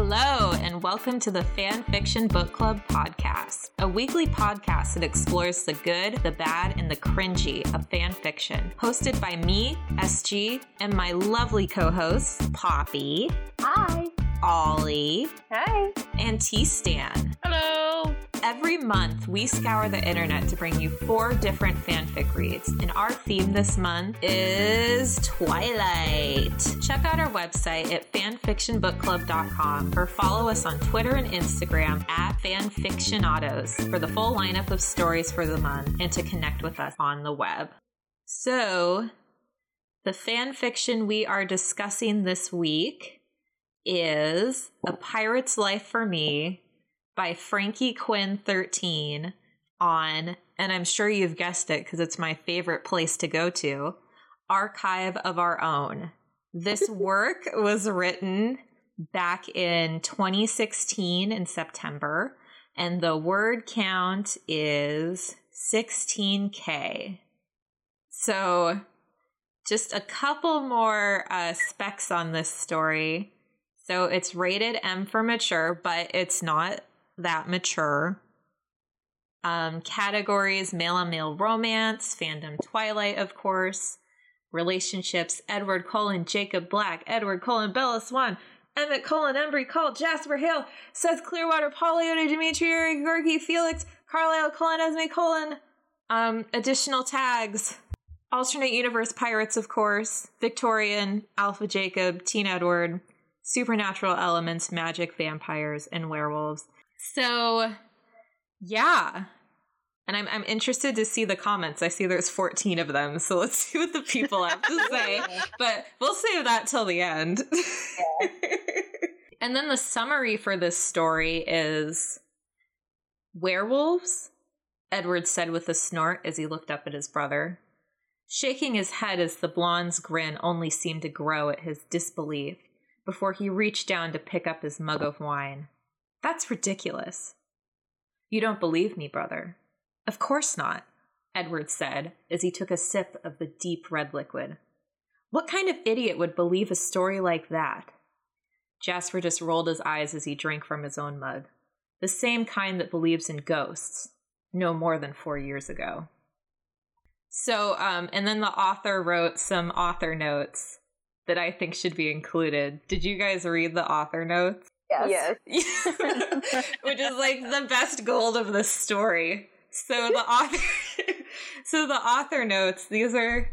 Hello, and welcome to the Fan Fiction Book Club podcast, a weekly podcast that explores the good, the bad, and the cringy of fan fiction. Hosted by me, SG, and my lovely co hosts, Poppy, Hi. Ollie, Hi. and T Stan. Hello. Every month, we scour the internet to bring you four different fanfic reads, and our theme this month is Twilight. Check out our website at fanfictionbookclub.com or follow us on Twitter and Instagram at fanfictionados for the full lineup of stories for the month and to connect with us on the web. So, the fanfiction we are discussing this week is A Pirate's Life for Me by Frankie Quinn 13 on, and I'm sure you've guessed it because it's my favorite place to go to, Archive of Our Own. This work was written back in 2016 in September, and the word count is 16K. So, just a couple more uh, specs on this story. So, it's rated M for mature, but it's not that mature. Um, categories male on male romance, fandom Twilight, of course, relationships Edward Cullen, Jacob Black, Edward Cullen, Bella Swan, Emmett Cullen, Embry Cole, Jasper Hale, Seth Clearwater, Polyota, Dimitri, Gorky, Felix, Carlisle Cullen, Esme Cullen. Um, additional tags alternate universe pirates, of course, Victorian, Alpha Jacob, Teen Edward, supernatural elements, magic, vampires, and werewolves. So, yeah. And I'm I'm interested to see the comments. I see there's 14 of them, so let's see what the people have to say. but we'll save that till the end. and then the summary for this story is werewolves, Edward said with a snort as he looked up at his brother, shaking his head as the blonde's grin only seemed to grow at his disbelief before he reached down to pick up his mug of wine. That's ridiculous. You don't believe me, brother. Of course not, Edward said as he took a sip of the deep red liquid. What kind of idiot would believe a story like that? Jasper just rolled his eyes as he drank from his own mug. The same kind that believes in ghosts, no more than four years ago. So, um, and then the author wrote some author notes that I think should be included. Did you guys read the author notes? Yes. Which is like the best gold of the story. So the author So the author notes, these are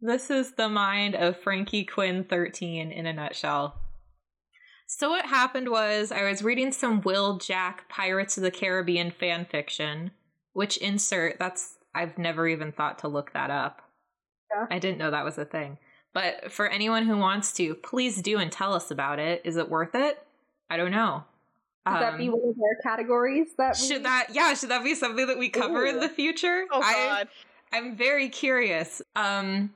this is the mind of Frankie Quinn 13 in a nutshell. So what happened was I was reading some Will Jack Pirates of the Caribbean fan fiction, which insert that's I've never even thought to look that up. Yeah. I didn't know that was a thing. But for anyone who wants to, please do and tell us about it. Is it worth it? I don't know. Should that be Um, one of our categories? That we- should that yeah, should that be something that we cover in the future? Oh I, God. I'm very curious. Um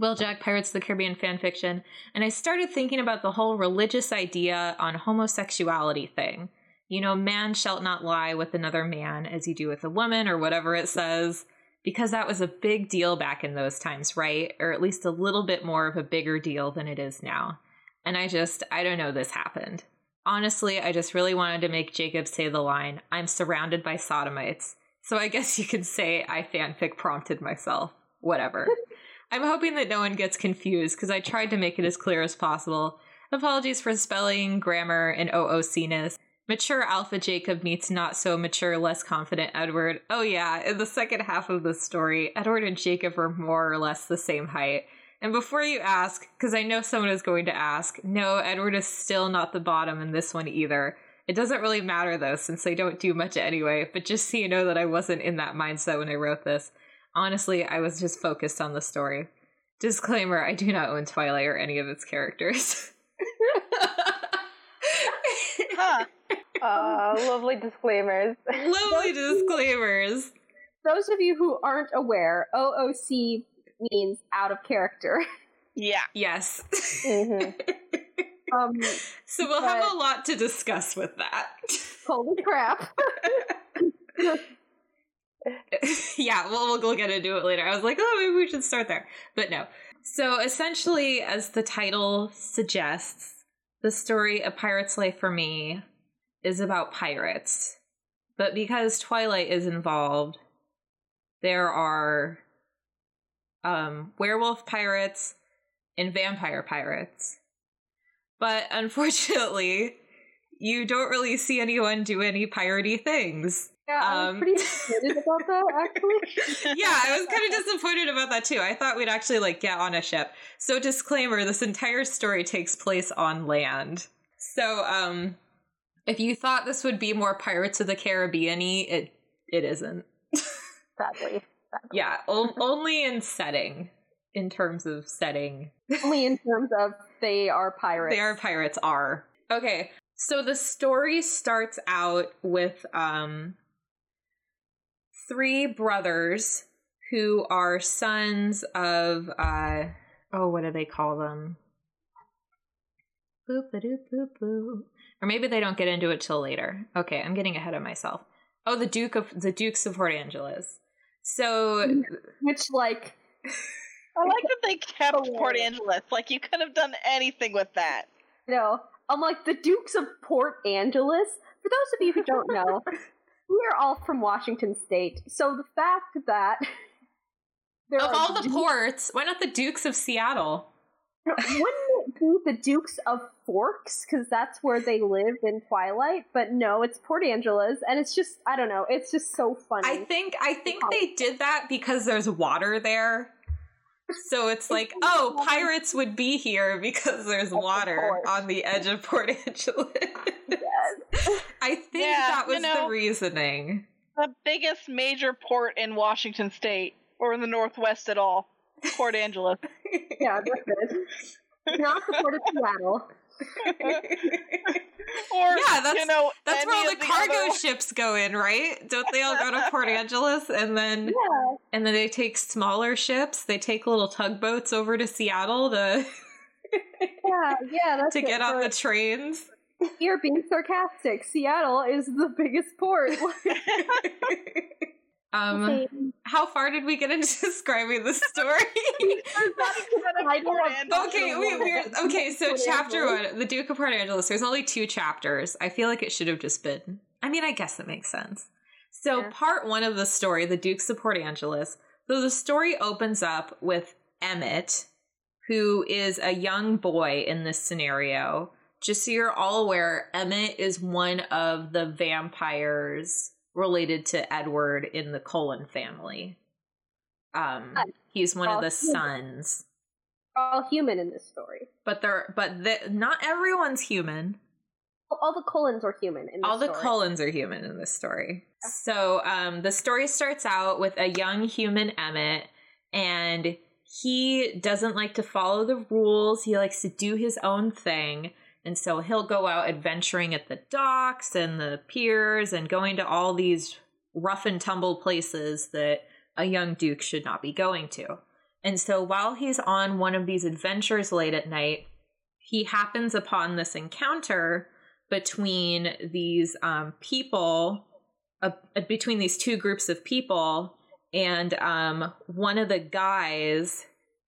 Will Jack Pirates of the Caribbean fan fiction, and I started thinking about the whole religious idea on homosexuality thing. You know, man shalt not lie with another man as you do with a woman, or whatever it says, because that was a big deal back in those times, right? Or at least a little bit more of a bigger deal than it is now. And I just, I don't know, this happened. Honestly, I just really wanted to make Jacob say the line, I'm surrounded by sodomites. So I guess you could say I fanfic prompted myself. Whatever. I'm hoping that no one gets confused because I tried to make it as clear as possible. Apologies for spelling, grammar, and OOCness. Mature Alpha Jacob meets not so mature, less confident Edward. Oh, yeah, in the second half of the story, Edward and Jacob are more or less the same height. And before you ask, because I know someone is going to ask, no, Edward is still not the bottom in this one either. It doesn't really matter though, since they don't do much anyway, but just so you know that I wasn't in that mindset when I wrote this. Honestly, I was just focused on the story. Disclaimer I do not own Twilight or any of its characters. Huh. uh, lovely disclaimers. Lovely disclaimers. Those of you who aren't aware, OOC means out of character. Yeah. Yes. Mhm. um, so we'll have a lot to discuss with that. holy crap. yeah, well, we'll, we'll get into it later. I was like, oh, maybe we should start there. But no. So essentially, as the title suggests, the story A Pirate's Life for me is about pirates. But because Twilight is involved, there are um, werewolf pirates and vampire pirates. But unfortunately, you don't really see anyone do any piratey things. Yeah, I was Um, pretty disappointed about that, actually. yeah, I was kind of disappointed about that too. I thought we'd actually like get on a ship. So disclaimer, this entire story takes place on land. So um if you thought this would be more Pirates of the Caribbean-y, it it isn't. Sadly. Yeah, o- only in setting in terms of setting. Only in terms of they are pirates. They are pirates are. Okay. So the story starts out with um three brothers who are sons of uh oh what do they call them? Boop doop boop boop. Or maybe they don't get into it till later. Okay, I'm getting ahead of myself. Oh, the Duke of the Dukes of Port Angeles. So Which, like, I like that they kept Port Angeles. Like you could have done anything with that. you know, I'm like the Dukes of Port Angeles. For those of you who don't know, we're all from Washington State. So the fact that there of are all the Dukes- ports, why not the Dukes of Seattle? wouldn't it be the Dukes of Forks? Because that's where they live in Twilight. But no, it's Port Angeles, and it's just I don't know. It's just so funny. I think I think they did that because there's water there. So it's like, oh, pirates would be here because there's water on the edge of Port Angeles. Yes. I think Yeah, that you was know- the reasoning. The biggest major port in Washington State, or in the Northwest at all, Port Angeles. yeah, that's it. Not the Port of Seattle. or Yeah, that's- you know That's where all of the cargo other- ships go in, right? Don't they all go to Port Angeles and then Yeah. and then they take smaller ships? They take little tugboats over to Seattle to Yeah, yeah, that's to it. get on the trains. You're being sarcastic. Seattle is the biggest port. Um Okay, how far did we get into describing the story? I don't Port know. Angeles. okay, we, we're okay. So chapter one, the Duke of Port Angeles. There's only two chapters. I feel like it should have just been. I mean, I guess it makes sense. So Yeah. part one of the story, the Dukes of Port Angeles. So the story opens up with Emmett, who is a young boy in this scenario. Just so you're all aware, Emmett is one of the vampires related to Edward in the Cullen family. Um, he's one of the yeah. sons We're all human in this story. but they're but the, not everyone's human. All the Cullens are human in this All the story. Cullens are human in this story. So um, the story starts out with a young human Emmett, and he doesn't like to follow the rules. He likes to do his own thing. And so he'll go out adventuring at the docks and the piers and going to all these rough and tumble places that a young duke should not be going to. And so while he's on one of these adventures late at night, he happens upon this encounter between these um, people, uh, between these two groups of people, and um, one of the guys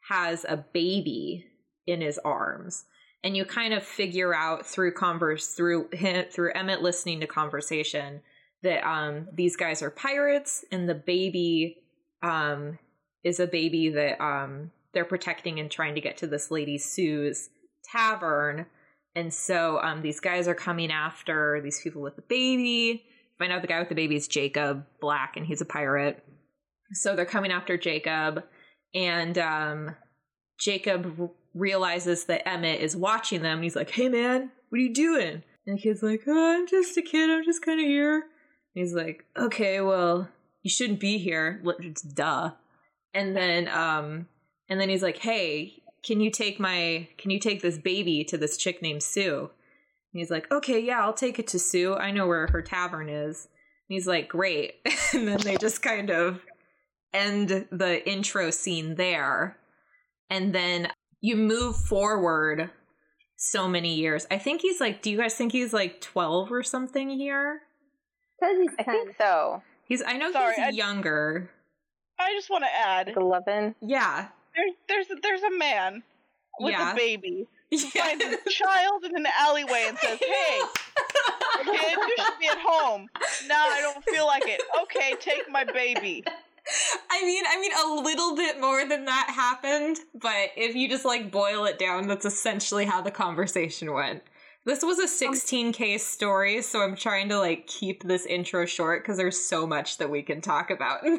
has a baby in his arms, and you kind of figure out through converse through him, through Emmett listening to conversation that um, these guys are pirates, and the baby um, is a baby that um, they're protecting and trying to get to this lady Sue's tavern. And so um, these guys are coming after these people with the baby. Find out the guy with the baby is Jacob Black, and he's a pirate. So they're coming after Jacob, and um, Jacob realizes that Emmett is watching them. He's like, "Hey, man, what are you doing?" And the kid's like, oh, "I'm just a kid. I'm just kind of here." And he's like, "Okay, well, you shouldn't be here. It's duh." And then, um, and then he's like, "Hey, can you take my can you take this baby to this chick named Sue?" And he's like, "Okay, yeah, I'll take it to Sue. I know where her tavern is." And he's like, "Great." and then they just kind of end the intro scene there. And then you move forward so many years. I think he's like, do you guys think he's like 12 or something here? Says he's I think so. He's I know Sorry, he's I- younger. I just want to add, Like 11. Yeah. there's there's there's a man with Yeah. a baby. Yeah. Finds a child in an alleyway and says, "Hey, kid, you should be at home." Nah, I don't feel like it. Okay, take my baby. I mean, I mean, a little bit more than that happened, but if you just like boil it down, that's essentially how the conversation went. This was a um, 16 case story, so I'm trying to like keep this intro short because there's so much that we can talk about.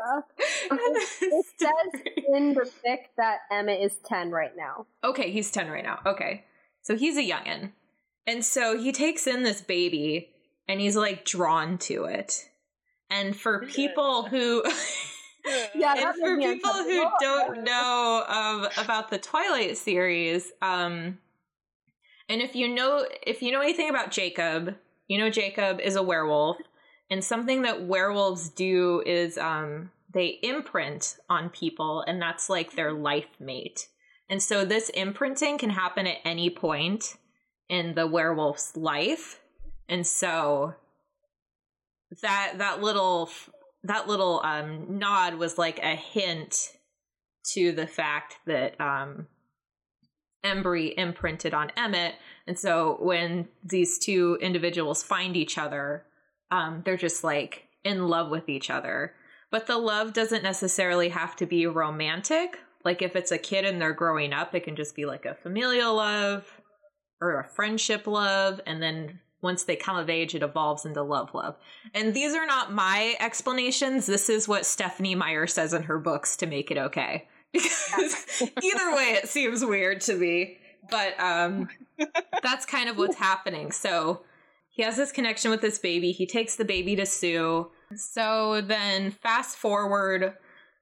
Uh, it says in the fic that Emma is 10 right now. okay, he's 10 right now. Okay. So he's a youngin'. And so he takes in this baby and he's like drawn to it. And for people who Yeah, and for people who uncomfortable. don't know um, about the Twilight series, um, and if you know if you know anything about Jacob, you know Jacob is a werewolf, and something that werewolves do is um, they imprint on people, and that's like their life mate. And so this imprinting can happen at any point in the werewolf's life, and so that that little that little um, nod was like a hint to the fact that um, Embry imprinted on Emmett, and so when these two individuals find each other, um, they're just like in love with each other. But the love doesn't necessarily have to be romantic. Like if it's a kid and they're growing up, it can just be like a familial love or a friendship love, and then once they come of age, it evolves into love love. And these are not my explanations. This is what Stephanie Meyer says in her books to make it okay. Because either way, it seems weird to me. But um, that's kind of what's happening. So he has this connection with this baby. He takes the baby to Sue. So then, fast forward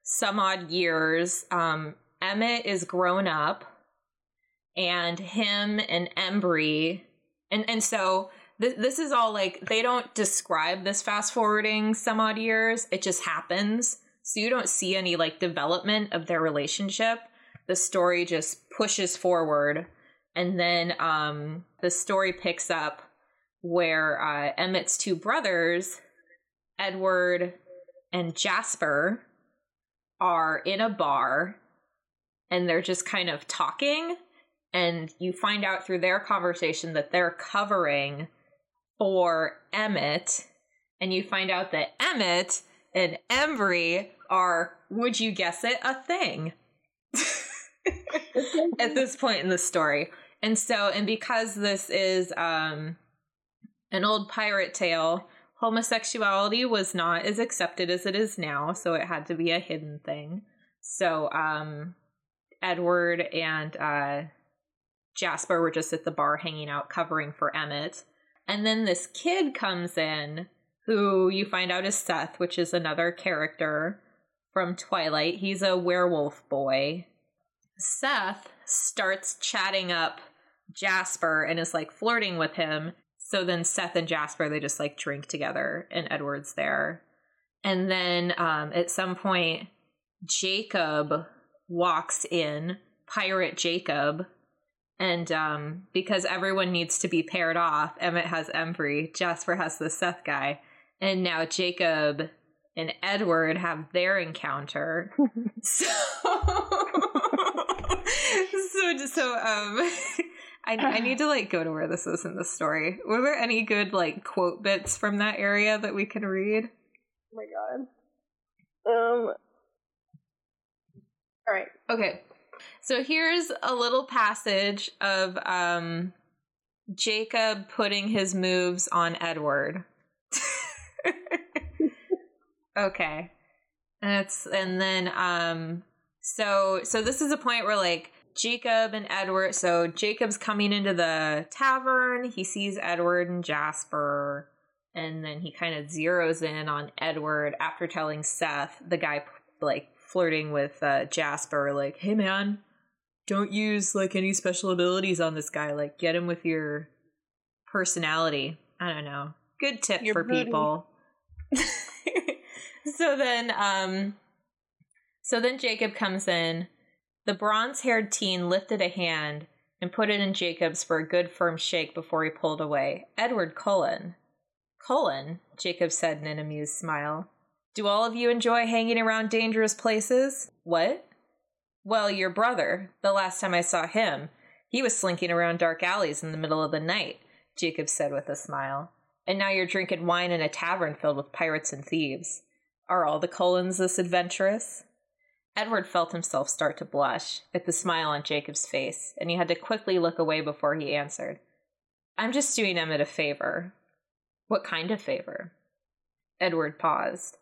some odd years, um, Emmett is grown up, and him and Embry, and and so th- this is all like they don't describe this fast forwarding some odd years. It just happens. So you don't see any like development of their relationship. The story just pushes forward, and then um, the story picks up where uh, Emmett's two brothers, Edward and Jasper, are in a bar and they're just kind of talking. And you find out through their conversation that they're covering for Emmett. And you find out that Emmett and Embry are, would you guess it, a thing at this point in the story. And so, and because this is um, an old pirate tale, homosexuality was not as accepted as it is now. So it had to be a hidden thing. So, um, Edward and uh, Jasper were just at the bar hanging out, covering for Emmett. And then this kid comes in who you find out is Seth, which is another character from Twilight. He's a werewolf boy. Seth starts chatting up Jasper and is like flirting with him. So then Seth and Jasper, they just like drink together, and Edward's there. And then um, at some point, Jacob walks in, Pirate Jacob. And um, because everyone needs to be paired off, Emmett has Embry, Jasper has the Seth guy. And now Jacob and Edward have their encounter. so, so, so, um, I, I need to like go to where this is in the story. Were there any good like quote bits from that area that we can read? Oh my god. Um. All right. Okay. So here's a little passage of um Jacob putting his moves on Edward. okay. And it's and then um so so this is a point where like Jacob and Edward so Jacob's coming into the tavern, he sees Edward and Jasper and then he kind of zeroes in on Edward after telling Seth, the guy like flirting with uh, Jasper, like, "Hey man, don't use like any special abilities on this guy. Like, get him with your personality. I don't know. Good tip Your for booty. people." so then, um, so then Jacob comes in. The bronze-haired teen lifted a hand and put it in Jacob's for a good firm shake before he pulled away. Edward Cullen. Cullen, Jacob said in an amused smile. Do all of you enjoy hanging around dangerous places? What? Well, your brother, the last time I saw him, he was slinking around dark alleys in the middle of the night, Jacob said with a smile. And now you're drinking wine in a tavern filled with pirates and thieves. Are all the Cullens this adventurous? Edward felt himself start to blush at the smile on Jacob's face, and he had to quickly look away before he answered. I'm just doing Emmett a favor. What kind of favor? Edward paused.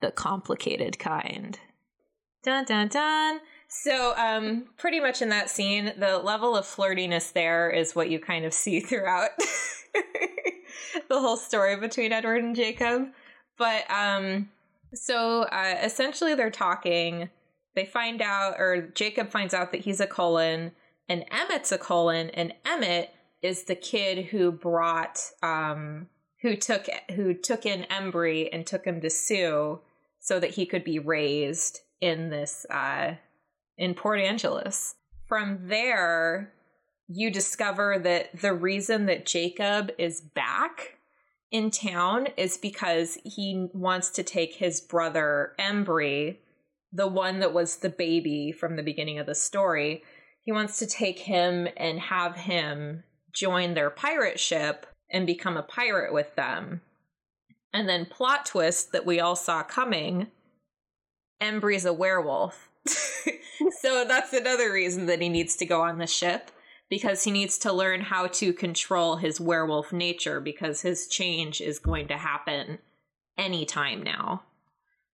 The complicated kind. Dun dun dun. So, um, pretty much in that scene, the level of flirtiness there is what you kind of see throughout the whole story between Edward and Jacob. But, um, so uh, essentially they're talking. They find out, or Jacob finds out that he's a Cullen, and Emmett's a Cullen, and Emmett is the kid who brought, um, who took, who took in Embry and took him to Sue so that he could be raised in this, uh, in Port Angeles. From there, you discover that the reason that Jacob is back in town is because he wants to take his brother Embry, the one that was the baby from the beginning of the story. He wants to take him and have him join their pirate ship and become a pirate with them. And then plot twist that we all saw coming, Embry's a werewolf. so that's another reason that he needs to go on the ship because he needs to learn how to control his werewolf nature because his change is going to happen anytime now.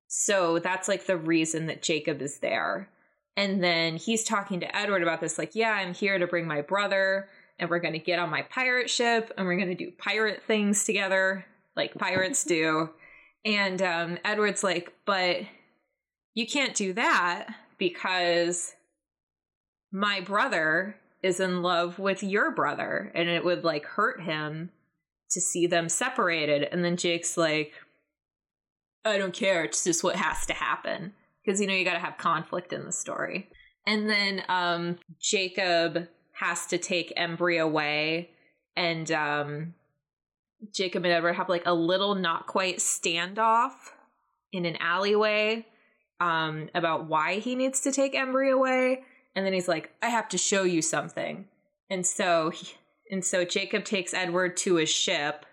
So that's like the reason that Jacob is there. And then he's talking to Edward about this, like, yeah, I'm here to bring my brother, and we're going to get on my pirate ship, and we're going to do pirate things together, like pirates do. And um, Edward's like, but you can't do that because my brother is in love with your brother and it would like hurt him to see them separated and then Jake's like I don't care it's just what has to happen because you know you got to have conflict in the story. And then um Jacob has to take Embry away and um Jacob and Edward have like a little not quite standoff in an alleyway um about why he needs to take Embry away and then he's like, I have to show you something. And so he, and so Jacob takes Edward to his ship,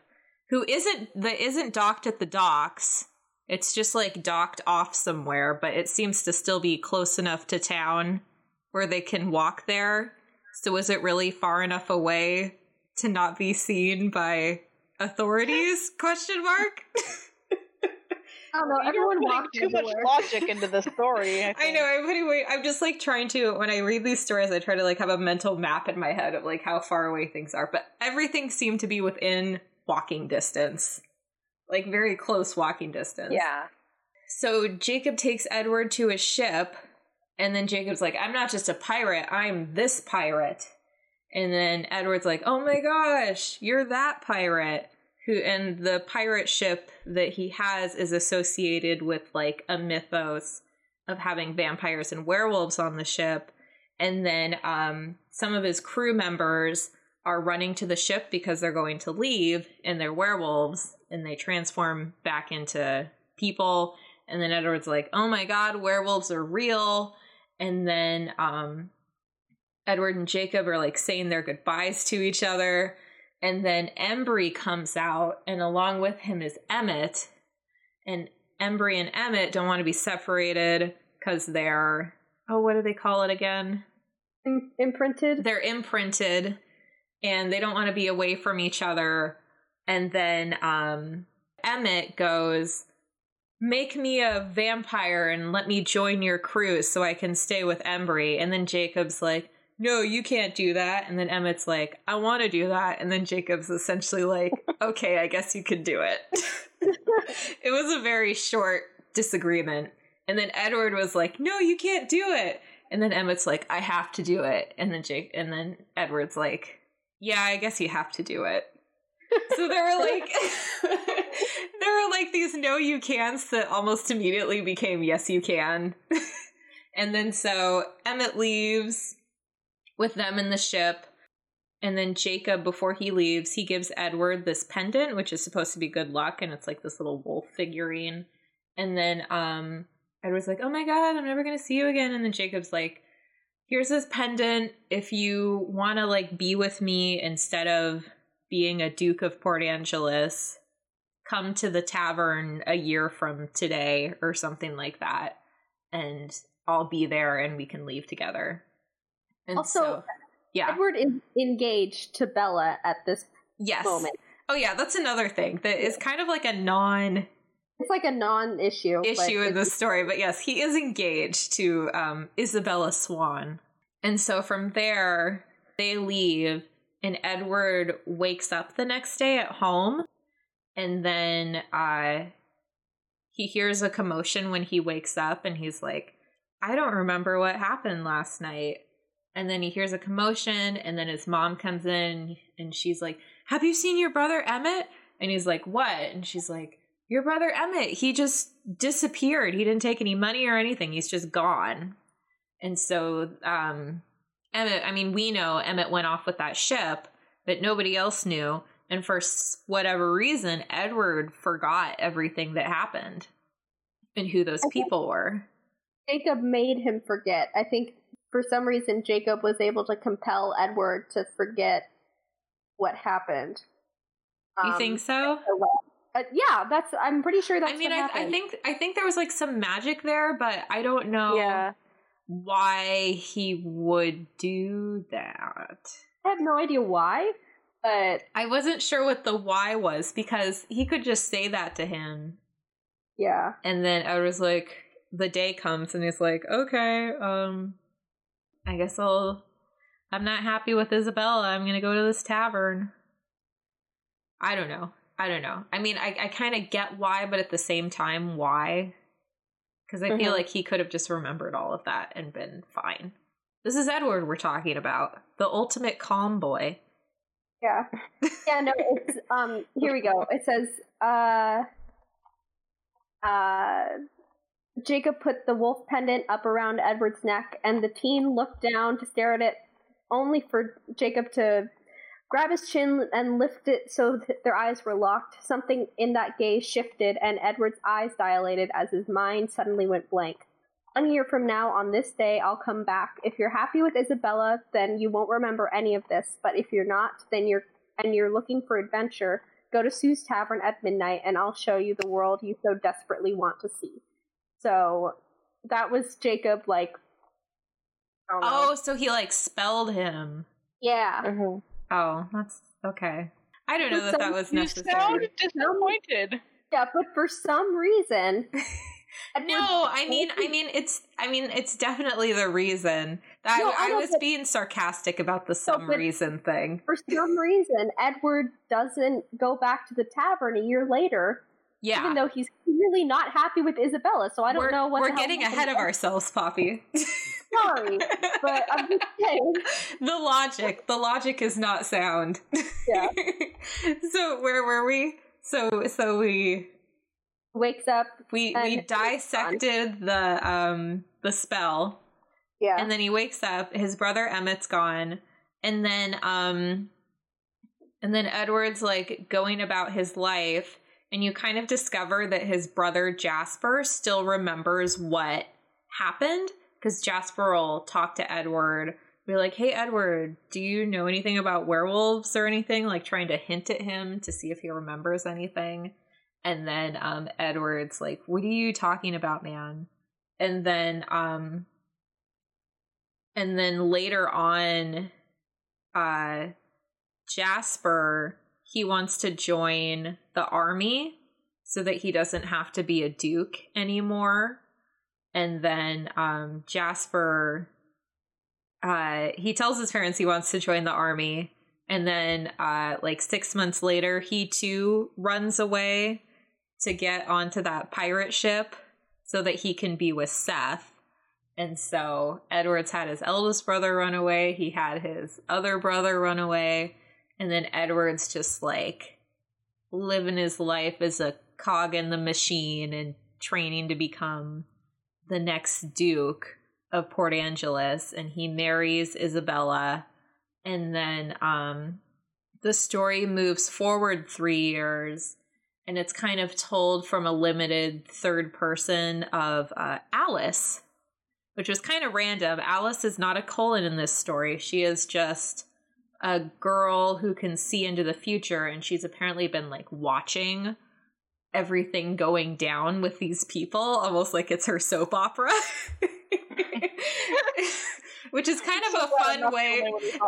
who isn't that isn't docked at the docks. It's just like docked off somewhere, but it seems to still be close enough to town where they can walk there. So was it really far enough away to not be seen by authorities? Question mark. I don't know. Everyone You're walked too much logic into the story. I, I know. I'm putting way. I'm just like trying to. When I read these stories, I try to like have a mental map in my head of like how far away things are. But everything seemed to be within walking distance, like very close walking distance. Yeah. So Jacob takes Edward to his ship, and then Jacob's like, "I'm not just a pirate. I'm this pirate." And then Edward's like, "Oh my gosh, you're that pirate." Who and the pirate ship that he has is associated with like a mythos of having vampires and werewolves on the ship. And then um, some of his crew members are running to the ship because they're going to leave and they're werewolves and they transform back into people. And then Edward's like, oh my god, werewolves are real. And then um, Edward and Jacob are like saying their goodbyes to each other. And then Embry comes out, and along with him is Emmett. And Embry and Emmett don't want to be separated because they're, oh, what do they call it again? Im- imprinted. They're imprinted and they don't want to be away from each other. And then um, Emmett goes, Make me a vampire and let me join your crew so I can stay with Embry. And then Jacob's like, no, you can't do that. And then Emmett's like, I want to do that. And then Jacob's essentially like, okay, I guess you can do it. it was a very short disagreement. And then Edward was like, no, you can't do it. And then Emmett's like, I have to do it. And then Jake, and then Edward's like, yeah, I guess you have to do it. so there were like, there were like these no you cans that almost immediately became yes you can. and then so Emmett leaves with them in the ship. And then Jacob, before he leaves, he gives Edward this pendant, which is supposed to be good luck, and it's like this little wolf figurine. And then um, Edward's like, "Oh my god, I'm never gonna see you again," and then Jacob's like, "Here's this pendant. If you want to like be with me instead of being a Duke of Port Angeles, come to the tavern a year from today or something like that, and I'll be there and we can leave together." And Also, so, yeah, Edward is engaged to Bella at this yes. moment. Oh yeah, that's another thing that is kind of like a non It's like a non-issue. issue in the story, but yes, he is engaged to um, Isabella Swan. And so from there, they leave, and Edward wakes up the next day at home, and then uh, he hears a commotion when he wakes up, and he's like, I don't remember what happened last night. And then he hears a commotion, and then his mom comes in, and she's like, Have you seen your brother Emmett? And he's like, What? And she's like, Your brother Emmett, he just disappeared. He didn't take any money or anything. He's just gone. And so, um, Emmett, I mean, we know Emmett went off with that ship, but nobody else knew. And for whatever reason, Edward forgot everything that happened and who those think- people were. Jacob made him forget. I think for some reason Jacob was able to compel Edward to forget what happened. You Um, think so? uh, yeah, that's. I'm pretty sure that's. I mean, I, I think I think there was like some magic there, but I don't know Yeah, why he would do that. I have no idea why, but I wasn't sure what the why was because he could just say that to him, yeah, and then I was like, the day comes, and he's like, okay, um, I guess I'll. I'm not happy with Isabella. I'm gonna go to this tavern. I don't know. I don't know. I mean, I, I kind of get why, but at the same time, why? Because I feel Mhm. like he could have just remembered all of that and been fine. This is Edward we're talking about, the ultimate calm boy. Yeah, yeah. No, it's um. Here we go. It says uh. Uh, Jacob put the wolf pendant up around Edward's neck, and the teen looked down to stare at it, only for Jacob to grab his chin and lift it so that their eyes were locked. Something in that gaze shifted, and Edward's eyes dilated as his mind suddenly went blank. One year from now, on this day, I'll come back. If you're happy with Isabella, then you won't remember any of this. But if you're not, then you're and you're looking for adventure, go to Sue's Tavern at midnight, and I'll show you the world you so desperately want to see. So that was Jacob, like. I know. Oh, so he like spelled him. yeah. Mhm. Oh, that's okay. I don't know that that was You necessary. sound disappointed. Yeah, but for some reason, No, I mean, I mean, it's, I mean, it's definitely the reason. That No, I I, was being sarcastic about the some but- reason thing. for some reason, Edward doesn't go back to the tavern a year later, Yeah, even though he's clearly not happy with Isabella. So I don't we're, know what we're getting ahead of ourselves, Poppy. Sorry, but I'm just saying. the logic, the logic is not sound. Yeah. so where were we? So, so we Wakes up. we we dissected the um the spell Yeah. and then he wakes up his brother emmett's gone and then um and then edward's like going about his life and you kind of discover that his brother jasper still remembers what happened because jasper will talk to edward be like hey edward do you know anything about werewolves or anything like trying to hint at him to see if he remembers anything and then um edward's like what are you talking about man? And then um and then later on uh jasper he wants to join the army so that he doesn't have to be a duke anymore. And then um jasper uh he tells his parents he wants to join the army. And then uh like 6 months later he too runs away to get onto that pirate ship so that he can be with Seth and so Edward's had his eldest brother run away, he had his other brother run away, and then Edward's just like living his life as a cog in the machine and training to become the next Duke of Port Angeles. And he marries Isabella. And then um, the story moves forward three years, and it's kind of told from a limited third person of uh, Alice, which was kind of random. Alice is not a Cullen in this story. She is just a girl who can see into the future, and she's apparently been like watching everything going down with these people, almost like it's her soap opera. which is kind of a fun way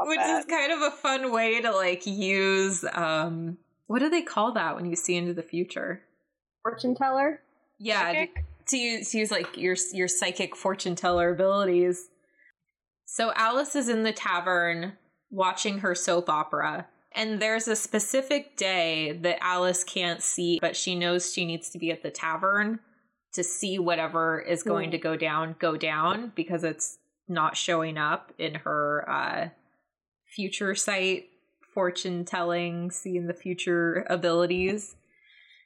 which is kind of a fun way to like use um what do they call that when you see into the future? Fortune teller. Yeah, to, to, use to use like your your psychic fortune teller abilities. So Alice is in the tavern watching her soap opera. And there's a specific day that Alice can't see, but she knows she needs to be at the tavern to see whatever is going mm. to go down go down because it's not showing up in her uh, future sight fortune telling, seeing the future abilities.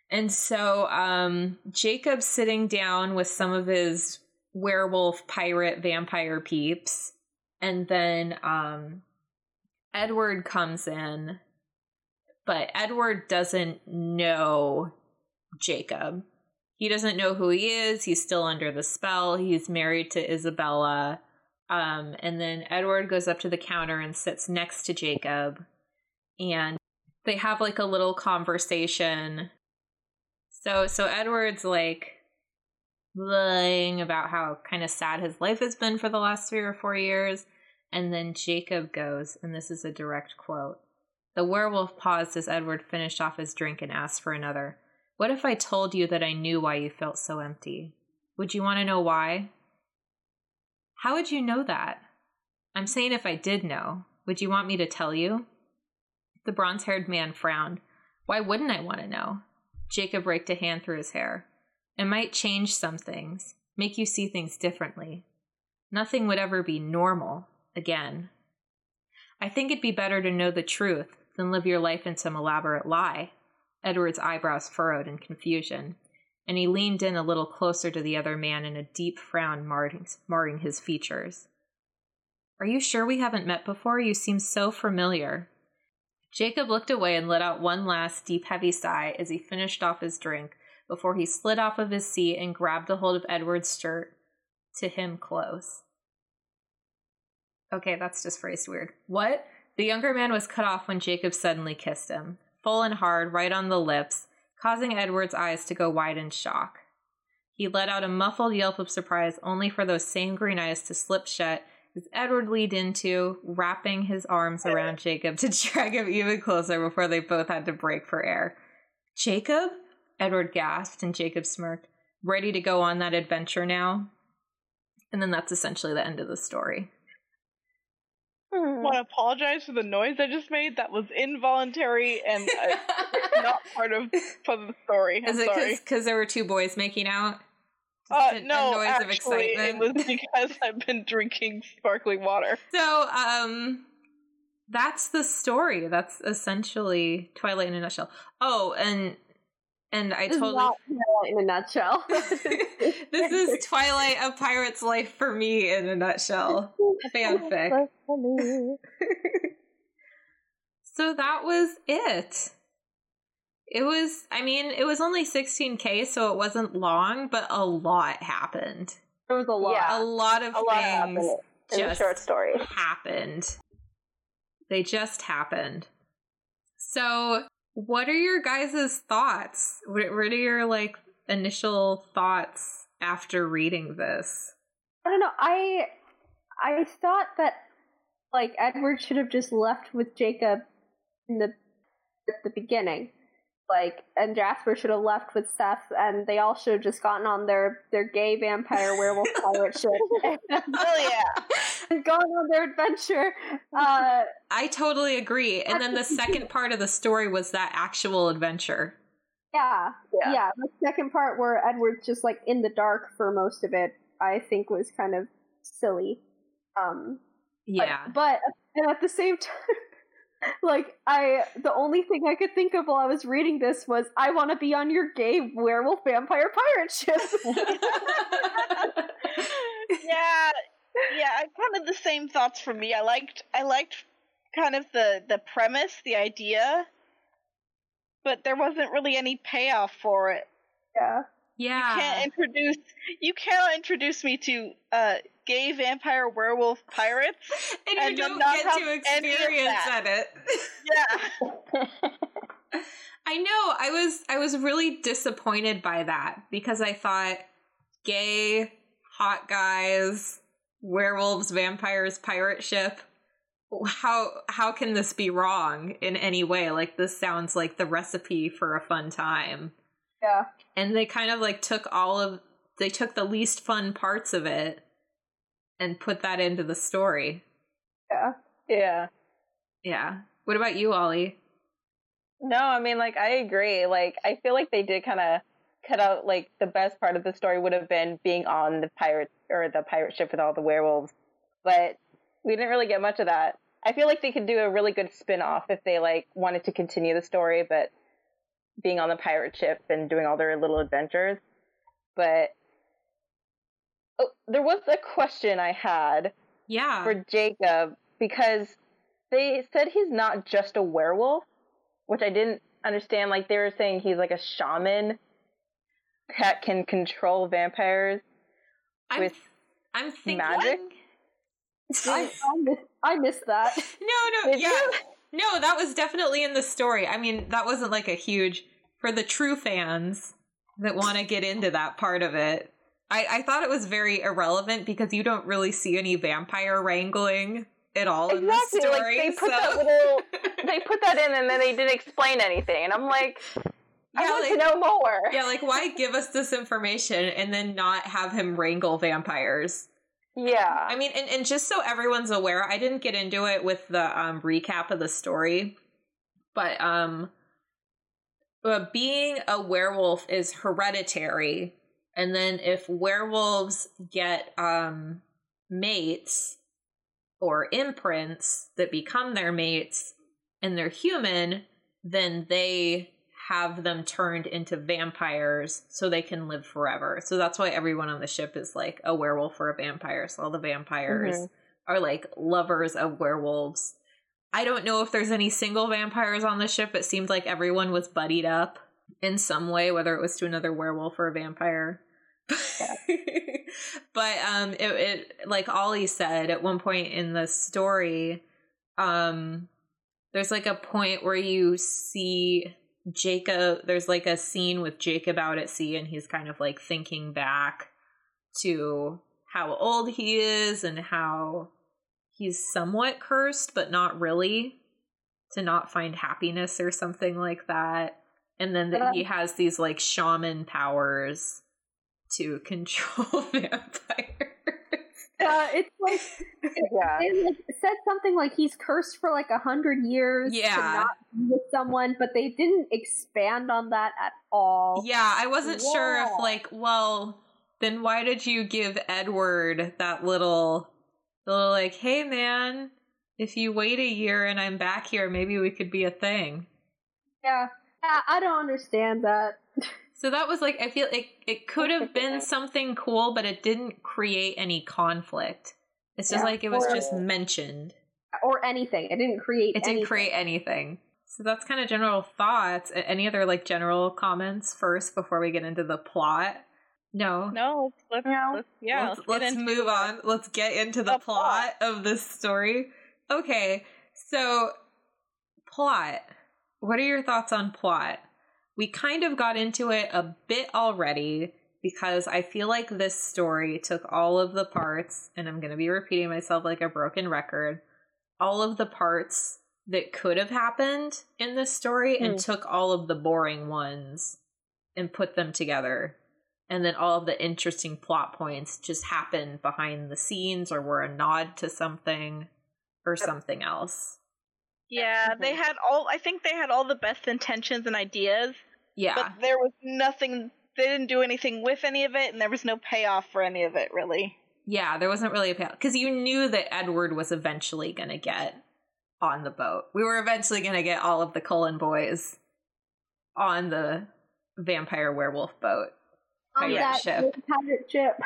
And so um, Jacob's sitting down with some of his werewolf, pirate, vampire peeps. And then um, Edward comes in, but Edward doesn't know Jacob. He doesn't know who he is. He's still under the spell. He's married to Isabella. Um, and then Edward goes up to the counter and sits next to Jacob and they have like a little conversation. So so Edward's like lying about how kind of sad his life has been for the last 3 or 4 years and then Jacob goes and this is a direct quote. The werewolf paused as Edward finished off his drink and asked for another. What if I told you that I knew why you felt so empty? Would you want to know why? How would you know that? I'm saying if I did know. Would you want me to tell you? The bronze haired man frowned. Why wouldn't I want to know? Jacob raked a hand through his hair. It might change some things, make you see things differently. Nothing would ever be normal again. I think it'd be better to know the truth than live your life in some elaborate lie. Edward's eyebrows furrowed in confusion, and he leaned in a little closer to the other man in a deep frown marring, his features. Are you sure we haven't met before? You seem so familiar. Jacob looked away and let out one last deep, heavy sigh as he finished off his drink before he slid off of his seat and grabbed a hold of Edward's shirt to him close. Okay, that's just phrased weird. What? The younger man was cut off when Jacob suddenly kissed him, full and hard, right on the lips, causing Edward's eyes to go wide in shock. He let out a muffled yelp of surprise, only for those same green eyes to slip shut as Edward leaned into, wrapping his arms around Jacob to drag him even closer before they both had to break for air. Jacob? Edward gasped and Jacob smirked. Ready to go on that adventure now? And then that's essentially the end of the story. I want to apologize for the noise I just made. That was involuntary and uh, not part of, part of the story. I'm Is it because there were two boys making out? Uh, no, actually, it was because I've been drinking sparkling water. So, um, that's the story. That's essentially Twilight in a nutshell. Oh, and and I this totally in a nutshell. this is Twilight: A Pirate's Life for me in a nutshell. Fanfic. so that was it it was i mean it was only 16k so it wasn't long but a lot happened. It was a lot. Yeah. a lot of a things lot in just short story. happened. They just happened. So what are your guys' thoughts? What are your like initial thoughts after reading this? I don't know. I i thought that like edward should have just left with jacob in the at the beginning like and Jasper should have left with Seth and they all should have just gotten on their their gay vampire werewolf pirate ship. oh yeah. And gone on their adventure. Uh, I totally agree. And then the second part of the story was that actual adventure. Yeah, yeah. Yeah. The second part where Edward's just like in the dark for most of it, I think was kind of silly. Um Yeah. But, but at the same time like I the only thing I could think of while I was reading this was I want to be on your gay werewolf vampire pirate ship. yeah. Yeah, kind of the same thoughts for me. I liked I liked kind of the the premise, the idea. but there wasn't really any payoff for it. Yeah. Yeah. You can't introduce you cannot introduce me to uh gay vampire werewolf pirates. and, and you don't get to experience that. at it. Yeah. I know. I was I was really disappointed by that because I thought gay hot guys, werewolves, vampires, pirate ship. How how can this be wrong in any way? Like this sounds like the recipe for a fun time. Yeah. And they kind of like took all of they took the least fun parts of it and put that into the story. Yeah. Yeah. Yeah. What about you, Ollie? No, I mean, like, I agree. Like, I feel like they did kind of cut out, like, the best part of the story would have been being on the pirate or the pirate ship with all the werewolves. But we didn't really get much of that. I feel like they could do a really good spin off if they, like, wanted to continue the story, but being on the pirate ship and doing all their little adventures. But oh, there was a question I had Yeah. for Jacob because they said he's not just a werewolf, which I didn't understand. Like they were saying he's like a shaman that can control vampires. I'm with I'm thinking magic? I, I, miss, I missed that. No, no, Did yeah. you? No, that was definitely in the story. I mean, that wasn't like a huge for the true fans that want to get into that part of it. I, I thought it was very irrelevant because you don't really see any vampire wrangling at all in the Exactly. Like story. they put so- that little they put that in and then they didn't explain anything. And I'm like, I Yeah, want like- to know more. yeah, like why give us this information and then not have him wrangle vampires? Yeah. I mean, and, and just so everyone's aware, I didn't get into it with the um, recap of the story, but um, uh, being a werewolf is hereditary, and then if werewolves get um mates or imprints that become their mates, and they're human, then they have them turned into vampires so they can live forever. So that's why everyone on the ship is like a werewolf or a vampire. So all the vampires Mhm. are like lovers of werewolves. I don't know if there's any single vampires on the ship. It seemed like everyone was buddied up in some way, whether it was to another werewolf or a vampire. but um it, it like Ollie said at one point in the story, um there's like a point where you see Jacob there's like a scene with Jacob out at sea and he's kind of like thinking back to how old he is and how he's somewhat cursed but not really to not find happiness or something like that. And then that he has these like shaman powers to control vampires Uh, it's like yeah. they like, said something like he's cursed for like a hundred years to Yeah. not be with someone, but they didn't expand on that at all. Yeah, I wasn't sure if like, well, then why did you give Edward that little little like, hey man, if you wait a year and I'm back here, maybe we could be a thing. Yeah, I, I don't understand that. So that was like I feel like it could have been something cool, but it didn't create any conflict. It's just Yeah, like it was or- just mentioned. or anything. It didn't create. It didn't anything. create anything. So that's kind of general thoughts. Any other like general comments first before we get into the plot? No. No, let's, No. let's yeah, let's, let's, let's move on. Let's get into the The plot plot. of this story. Okay, so plot. What are your thoughts on plot? We kind of got into it a bit already because I feel like this story took all of the parts, and I'm going to be repeating myself like a broken record, all of the parts that could have happened in this story and Hmm. took all of the boring ones and put them together and then all of the interesting plot points just happened behind the scenes or were a nod to something or something else. Yeah, they had all. I think they had all the best intentions and ideas, Yeah. but there was nothing. They didn't do anything with any of it, and there was no payoff for any of it, really. yeah, there wasn't really a payoff because you knew that Edward was eventually going to get on the boat. We were eventually going to get all of the Cullen boys on the vampire werewolf boat. on pirate that ship. pirate ship.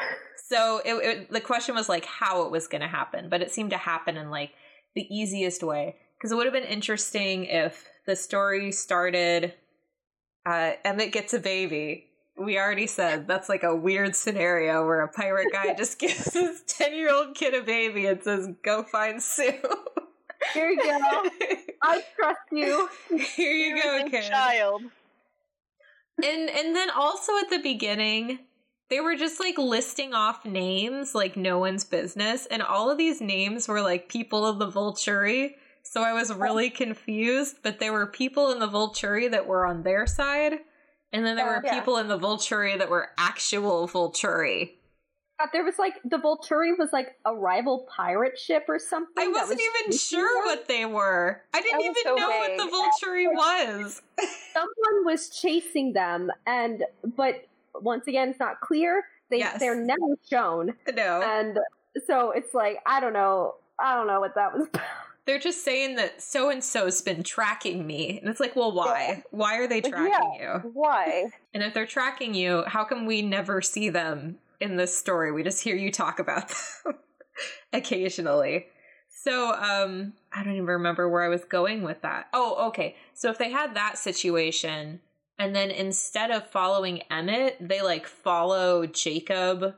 So it, it, the question was like how it was going to happen, but it seemed to happen in like the easiest way because it would have been interesting if the story started uh, Emmett gets a baby. We already said that's like a weird scenario where a pirate guy just gives his 10 year old kid a baby and says, go find Sue. Here you go. I trust you. Here you Here go, kid. child. And and then also at the beginning, they were just like listing off names like no one's business, and all of these names were like people of the Volturi. So I was really confused, but there were people in the Volturi that were on their side, and then there were Yeah. people in the Volturi that were actual Volturi. Uh, There was like the Volturi was like a rival pirate ship or something. I wasn't was even sure what they were. I didn't even so know what the Volturi was. someone was chasing them, and but once again, it's not clear. They Yes. they're never shown, no. and so it's like I don't know. I don't know what that was. They're just saying that so and so's been tracking me. And it's like, well, why? Why are they tracking yeah. you? Why? And if they're tracking you, how come we never see them in this story? We just hear you talk about them occasionally. So, um, I don't even remember where I was going with that. Oh, okay. So if they had that situation, and then instead of following Emmett, they like follow Jacob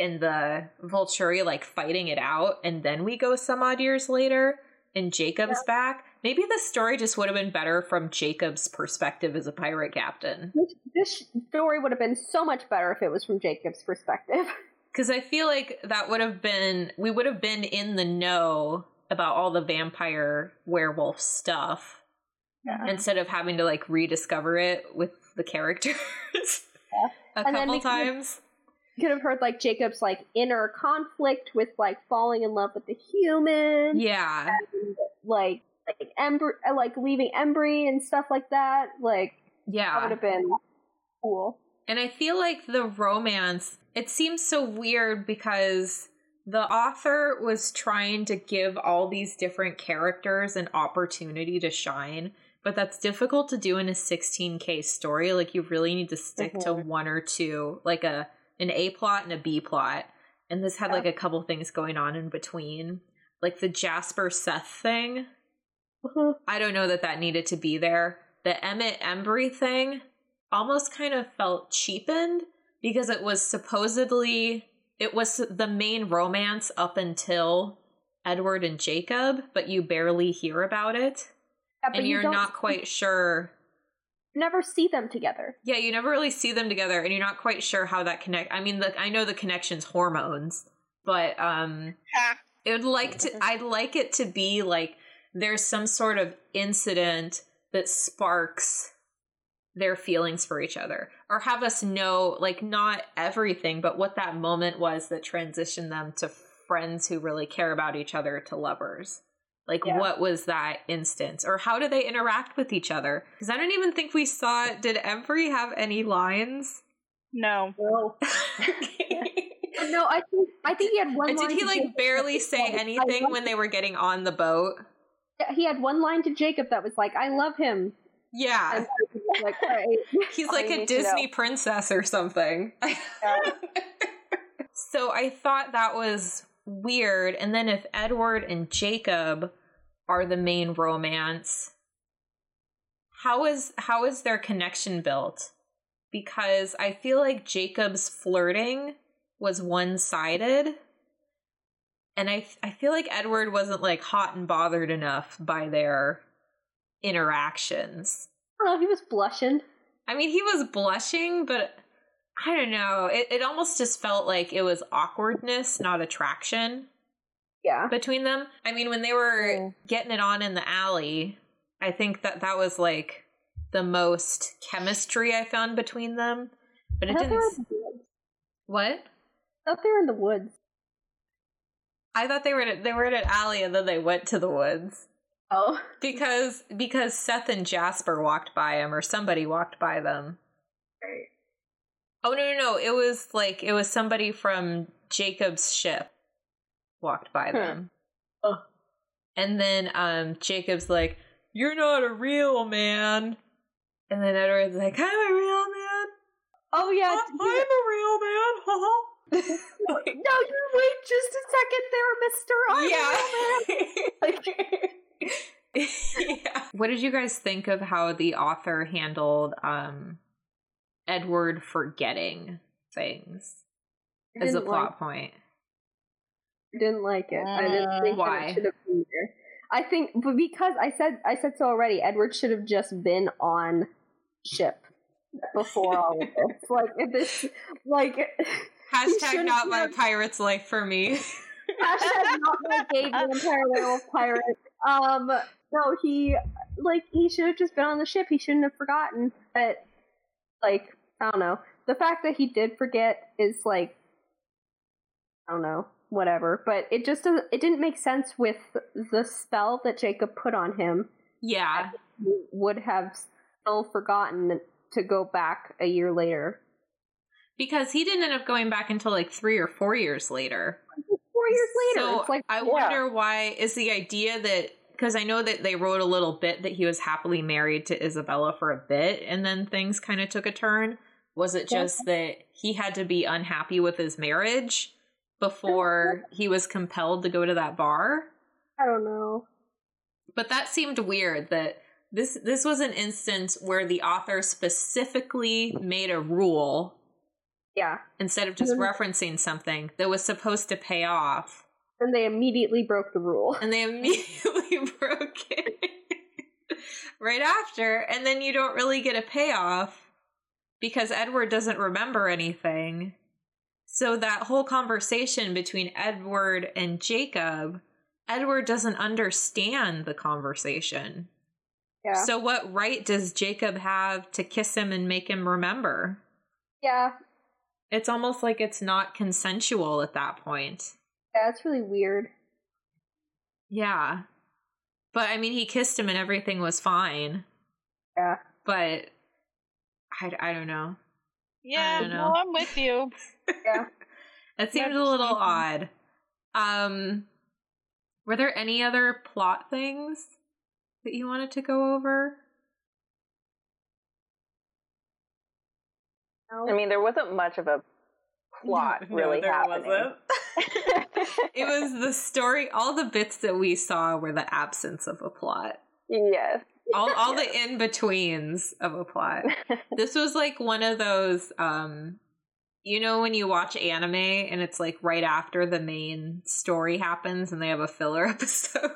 and the Volturi like fighting it out, and then we go some odd years later and Jacob's back. Maybe the story just would have been better from Jacob's perspective as a pirate captain. This, this story would have been so much better if it was from Jacob's perspective. Because I feel like that would have been, we would have been in the know about all the vampire werewolf stuff Yeah. instead of having to like rediscover it with the characters a And couple times. Could have heard like Jacob's like inner conflict with like falling in love with the human, Yeah. and, like like Embry, uh, like leaving Embry and stuff like that. Like yeah, that would have been cool. And I feel like the romance, it seems so weird because the author was trying to give all these different characters an opportunity to shine, but that's difficult to do in a 16k story. Like you really need to stick to Mhm. one or two, like a an A plot and a B plot. And this had like a couple things going on in between. Like the Jasper Seth thing. Mm-hmm. I don't know that that needed to be there. The Emmett Embry thing almost kind of felt cheapened because it was supposedly it was the main romance up until Edward and Jacob, but you barely hear about it Yeah, and you you're don't not quite sure. Never see them together. Yeah, you never really see them together and you're not quite sure how that connect. I mean, the I know the connection's hormones, but um Ha. it would like to I'd like it to be like there's some sort of incident that sparks their feelings for each other or have us know like not everything but what that moment was that transitioned them to friends who really care about each other to lovers like Yeah. what was that instance or how do they interact with each other because i don't even think we saw did Embry have any lines No. No, no, I think I think he had one. And line did he to like Jacob barely say anything when they were getting on the boat. He had one line to Jacob that was like, "I love him," yeah and he like, "All right." He's like a need to know. Disney princess or something. so I thought that was weird. And then if Edward and Jacob are the main romance, how is how is their connection built? Because I feel like Jacob's flirting was one-sided. And I I feel like Edward wasn't like hot and bothered enough by their interactions. oh don't. He was blushing. I mean, he was blushing, but I don't know. It, it almost just felt like it was awkwardness, not attraction Yeah, between them. I mean, when they were Mm. getting it on in the alley, I think that that was like the most chemistry I found between them. But I it didn't. were in the woods. What? I thought they were in the woods. I thought they were in a, they were in an alley and then they went to the woods Oh, because because Seth and Jasper walked by him or somebody walked by them. right. Oh no no no! It was like it was somebody from Jacob's ship walked by them, Oh. and then um Jacob's like, "You're not a real man," and then Edward's like, "I'm a real man. Oh yeah. I- I'm a real man." haha." no, you wait just a second there, Mister. I'm a real man. yeah. yeah. what did you guys think of how the author handled um Edward forgetting things as a plot like, point? Didn't like it. I didn't think that Why? it should have been there. I think, but because I said I said so already. Edward should have just been on ship before all of this. Like if this, like Hashtag shouldn't my pirate's life for me. hashtag not my gay vampire werewolf pirate. Um, no, he like he should have just been on the ship. He shouldn't have forgotten But Like I don't know. The fact that he did forget is like I don't know, whatever. But it just doesn't. It didn't make sense with the spell that Jacob put on him. yeah. He would have still forgotten to go back a year later. Because he didn't end up going back until like three or four years later. Four years later, So it's like I wonder why is the idea that because I know that they wrote a little bit that he was happily married to Isabella for a bit and then things kind of took a turn. Was it just that he had to be unhappy with his marriage before he was compelled to go to that bar? I don't know. But that seemed weird that this this was an instance where the author specifically made a rule Yeah, instead of just Mhm. referencing something that was supposed to pay off and they immediately broke the rule. and they immediately broke it right after and then you don't really get a payoff because edward doesn't remember anything so that whole conversation between edward and jacob edward doesn't understand the conversation Yeah, so what right does jacob have to kiss him and make him remember yeah, it's almost like it's not consensual at that point yeah. It's really weird. Yeah. But I mean, he kissed him and everything was fine. Yeah. But I, I don't know. Yeah, don't know. no, I'm with you. Yeah. That seemed a little odd. Um, were there any other plot things that you wanted to go over? I mean, there wasn't much of a plot No, really there happening. wasn't. it was the story. All the bits that we saw were the absence of a plot. yes. all all the in betweens of a plot. this was like one of those um you know when you watch anime and it's like right after the main story happens and they have a filler episode.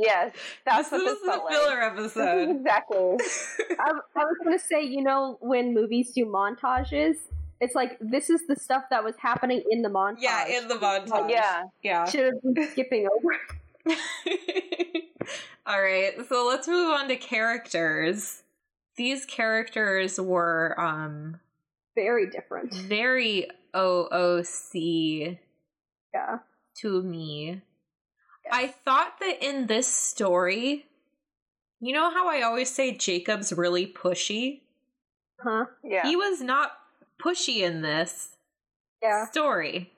Yes. That's this what was this the felt like. filler episode. exactly. I, I was gonna say, you know, when movies do montages, it's like this is the stuff that was happening in the montage. yeah, in the montage. Yeah. Yeah. should have been skipping over. All right, so let's move on to characters. These characters were um Very different. very OOC Yeah. to me. I thought that in this story, you know how I always say Jacob's really pushy? Huh? Yeah. He was not pushy in this Yeah. story.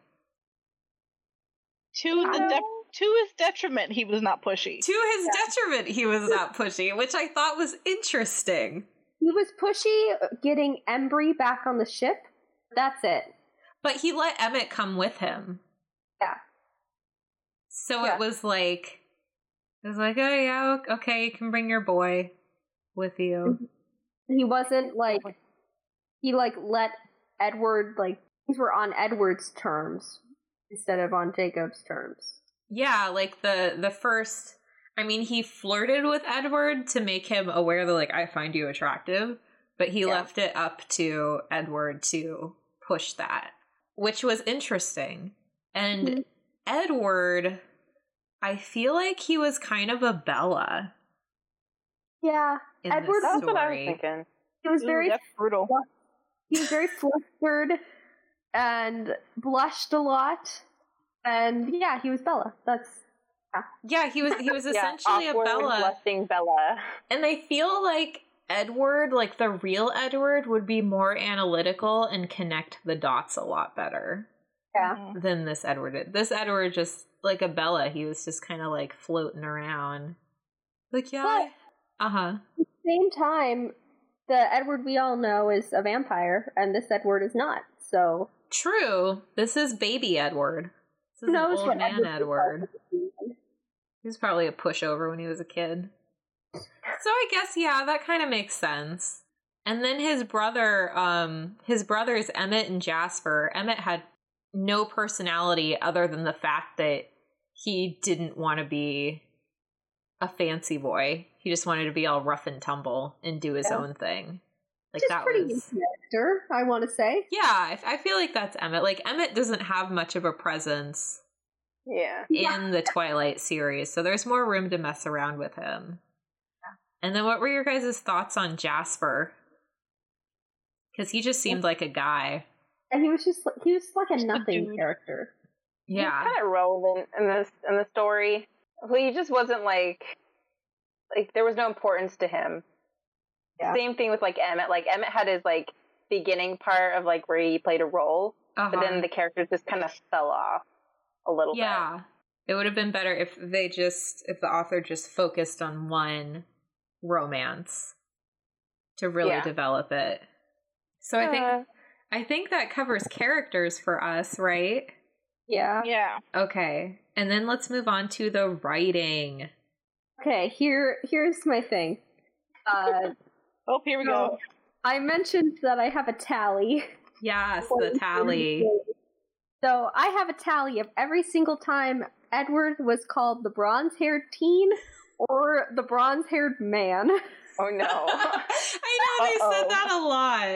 To the de- to his detriment, he was not pushy. To his detriment, he was not pushy, which I thought was interesting. He was pushy uh, getting Embry back on the ship. That's it. But he let Emmett come with him. Yeah. So Yeah. it was like, it was like, oh yeah, okay, you can bring your boy with you. Mm-hmm. He wasn't like he like let Edward like things were on Edward's terms instead of on Jacob's terms. Yeah, like the the first I mean, he flirted with Edward to make him aware that like I find you attractive, but he Yeah. left it up to Edward to push that, which was interesting. And Mhm. Edward I feel like he was kind of a Bella Yeah. in Edward- That's story. what I was thinking. He was Ooh, very that's brutal. he was very flustered and blushed a lot. And yeah, he was Bella. That's Yeah, he was he was Yeah, essentially awkward, a Bella. blushing Bella. And I feel like Edward, like the real Edward, would be more analytical and connect the dots a lot better yeah. Mhm. than this Edward. This Edward just like a Bella, he was just kind of like floating around. Like, yeah. Uh huh. Same time, the Edward we all know is a vampire, and this Edward is not. So True. This is baby Edward. This is who an knows old what man Edward, Edward. He was probably a pushover when he was a kid. So I guess yeah, that kind of makes sense. And then his brother, um, his brothers Emmett and Jasper. Emmett had no personality other than the fact that he didn't want to be a fancy boy. He just wanted to be all rough and tumble and do his Yeah. own thing. Like is that pretty was character, I want to say. Yeah, I, I feel like that's Emmett. Like Emmett doesn't have much of a presence Yeah. Yeah. in the Twilight series, so there's more room to mess around with him. And then, what were your guys' thoughts on Jasper? Because he just seemed like a guy. And he was just like- he was like a Just a nothing dude. character. Yeah, kind of relevant in this in the story. Well, he just wasn't like like there was no importance to him. Yeah. Same thing with like Emmett. Like Emmett had his like beginning part of like where he played a role, uh-huh. but then the characters just kind of fell off a little bit. yeah. It would have been better if they just if the author just focused on one romance to really Yeah. develop it. So I think Uh, I think that covers characters for us, right? Yeah. Yeah. Okay. And then let's move on to the writing. Okay, here here's my thing. Uh, Oh, here we go. I mentioned that I have a tally. Yes, the tally. So I have a tally of every single time Edward was called the bronze haired teen or the bronze haired man. oh no. I know they Uh-oh. said that a lot.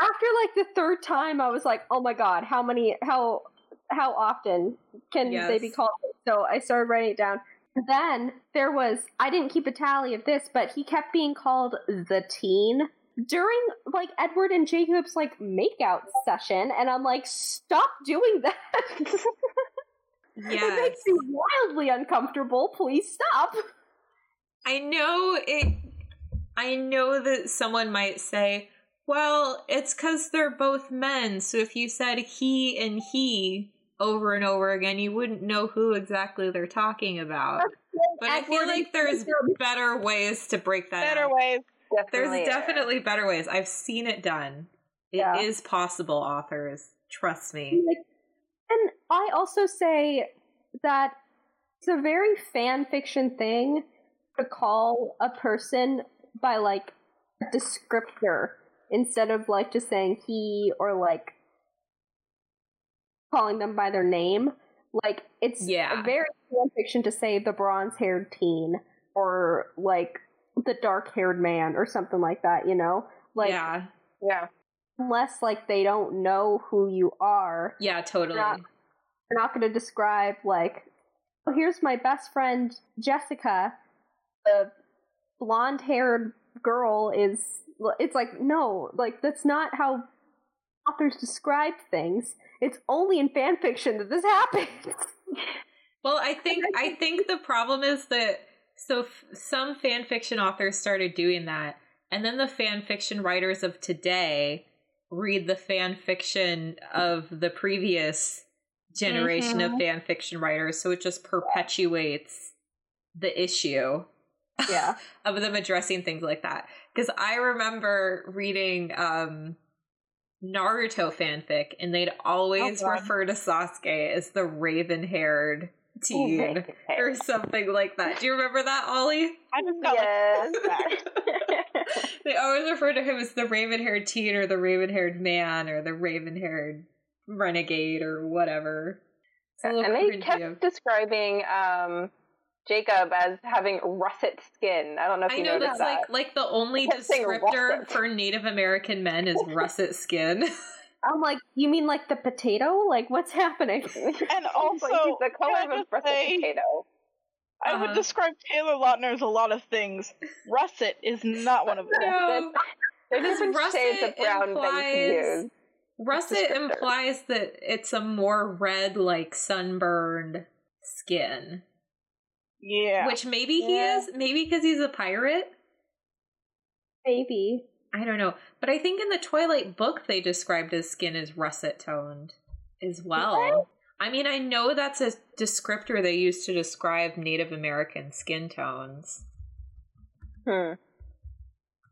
After like the third time, I was like, "Oh my god, how many? How how often can they be called?" So I started writing it down. Then there was I didn't keep a tally of this, but he kept being called the teen during like Edward and Jacob's like makeout session, and I'm like, "Stop doing that." Yeah. It makes me wildly uncomfortable. Please stop. I know it I know that someone might say, well, it's cuz they're both men, so if you said he and he over and over again, you wouldn't know who exactly they're talking about. But I feel like there's better ways to break that Better up. ways. There's Definitely. definitely better ways. I've seen it done. It is Yeah. possible, authors. Trust me. And I also say that it's a very fan fiction thing to call a person by like a descriptor instead of like just saying he or like calling them by their name. Like it's Yeah. very fan fiction to say the bronze haired teen or like the dark haired man or something like that, you know? Like yeah. Yeah. unless like they don't know who you are, Yeah, totally. Yeah. they're not going to describe like oh here's my best friend jessica the blonde haired girl is it's like no like that's not how authors describe things it's only in fan fiction that this happens Well, I think I think the problem is that so f- some fan fiction authors started doing that, and then the fan fiction writers of today read the fan fiction of the previous generation of fan fiction writers, so it just perpetuates the issue yeah. of them addressing things like that. Because I remember reading um Naruto fanfic, and they'd always Oh, refer to Sasuke as the raven-haired teen or something like that. Do you remember that, Ollie? I just got Yes. like they always refer to him as the raven-haired teen or the raven-haired man or the raven-haired renegade or whatever. It's a little and they kept of- describing um, Jacob as having russet skin. I don't know if I you know noticed that's that. like like the only descriptor for Native American men is russet skin. i'm like you mean like the potato like what's happening And It's like also, he's the color I of a russet say- potato. I Uh-huh. would describe Taylor Lautner as a lot of things. Russet is not one of them. no, There's Because different shades russet of brown that you implies- use. russet implies that it's a more red, like sunburned skin. Yeah. Which maybe he is, maybe because he's a pirate. maybe I don't know, but I think in the Twilight book they described his skin as russet toned as well. I mean, I know that's a descriptor they use to describe Native American skin tones Hmm.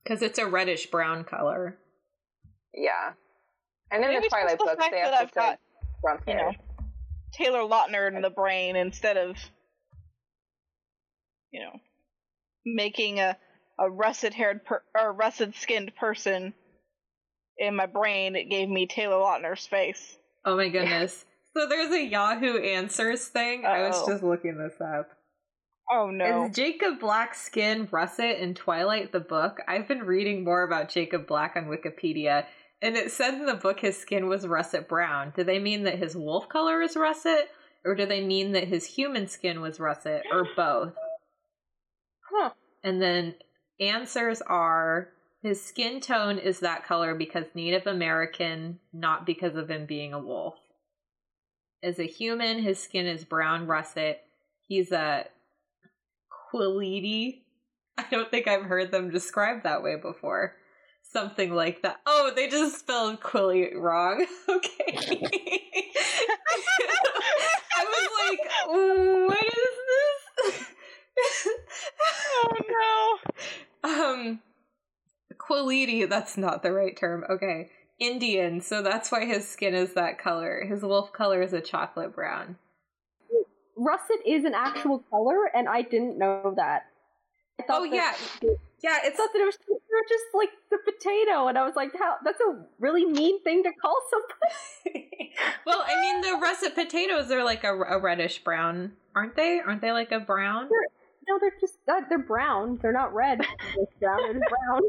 because it's a reddish brown color. Yeah. And in Maybe the it's just Twilight the books, they have I've to got, brown you hair. know, Taylor Lautner in the brain instead of, you know, making a a russet haired per- or russet skinned person in my brain, it gave me Taylor Lautner's face. Oh my goodness. So there's a Yahoo Answers thing. I was oh. just looking this up. Oh no. Is Jacob Black's skin russet in Twilight the book? I've been reading more about Jacob Black on Wikipedia, and it said in the book his skin was russet brown. Do they mean that his wolf color is russet, or do they mean that his human skin was russet, or both? Huh. And then answers are his skin tone is that color because Native American, not because of him being a wolf. As a human, his skin is brown russet. He's a Quilidi. I don't think I've heard them described that way before. Something like that. Oh, they just spelled Quilly wrong. Okay. I was like, what is this? oh no. Um Quilidi, that's not the right term. Okay. Indian, so that's why his skin is that color. His wolf color is a chocolate brown. Russet is an actual color, and I didn't know that. I thought Oh that- yeah. Yeah, it's thought that it was just like the potato, and I was like, "How? That's a really mean thing to call somebody." well, I mean, the russet potatoes are like a, a reddish brown, aren't they? Aren't they like a brown? No, they're just uh, they're brown. They're not red. They're brown. They're brown.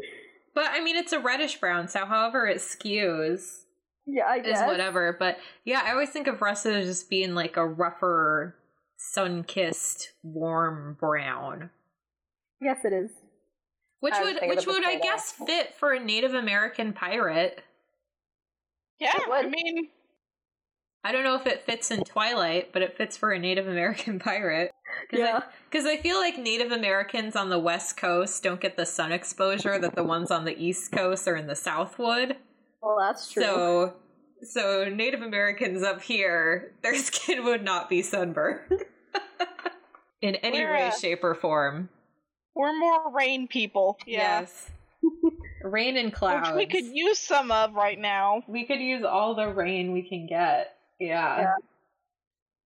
But I mean, it's a reddish brown, so however it skews Yeah, I guess. is whatever. But yeah, I always think of russet as just being like a rougher, sun kissed, warm brown. Yes, it is. Which I would, which would I guess fit for a Native American pirate. Yeah, I mean, I don't know if it fits in Twilight, but it fits for a Native American pirate. Cause Yeah. Because I, feel like Native Americans on the West Coast don't get the sun exposure that the ones on the East Coast or in the South would. Well, that's true. So, so Native Americans up here, their skin would not be sunburned in any We're, way, uh, shape, or form. we're more rain people. Yeah. Yes. Rain and clouds. Which we could use some of right now. We could use all the rain we can get. Yeah. Yeah.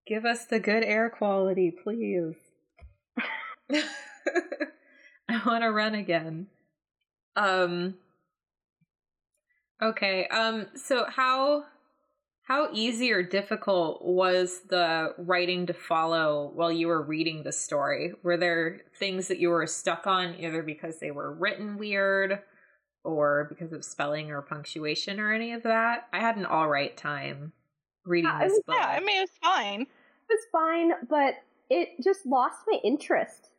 Give us the good air quality, please. I want to run again. Um Okay, um so how how easy or difficult was the writing to follow while you were reading the story? Were there things that you were stuck on either because they were written weird or because of spelling or punctuation or any of that? I had an all right time reading Yeah, I this book. Yeah, I mean, it's fine. it was fine, but it just lost my interest.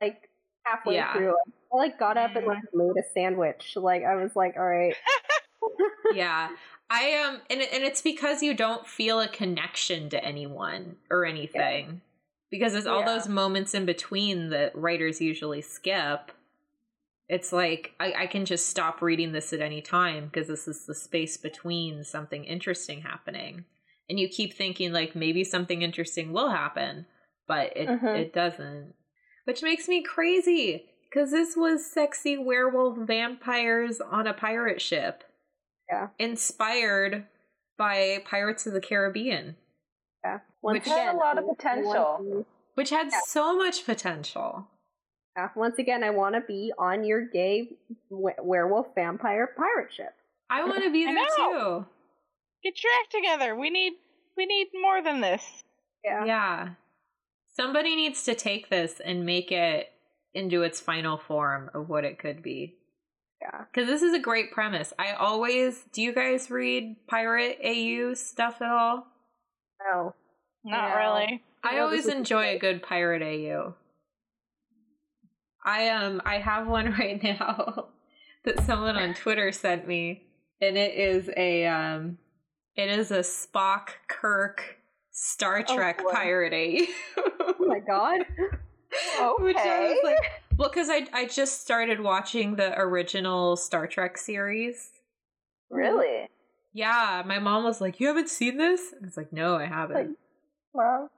Like halfway Yeah. through, I like got up and like made a sandwich. Like I was like, "All right, yeah i um and, it- and it's because you don't feel a connection to anyone or anything because it's all Yeah. those moments in between that writers usually skip it's like I, I can just stop reading this at any time because this is the space between something interesting happening and you keep thinking like maybe something interesting will happen but it Mhm. it doesn't which makes me crazy because this was sexy werewolf vampires on a pirate ship Yeah. inspired by Pirates of the Caribbean, yeah." Once Which- again, Had a lot of potential. to- which had Yeah. so much potential. yeah, once again, I want to be on your gay we- werewolf vampire pirate ship. I want to be there too. Get your act together. We need we need more than this. Yeah. Yeah. Somebody needs to take this and make it into its final form of what it could be. Yeah. Because this is a great premise. I always. Do you guys read Pirate AU stuff at all? No. Not Yeah. really. I No, always this is enjoy a good pirate AU. I um I have one right now that someone on Twitter sent me and it is a um it is a Spock Kirk Star Oh, Trek boy. pirate AU. Oh my god. Which I Okay. was like well cuz I I just started watching the original Star Trek series. Really? Yeah, my mom was like, "You haven't seen this?" I was like, "No, I haven't." Well,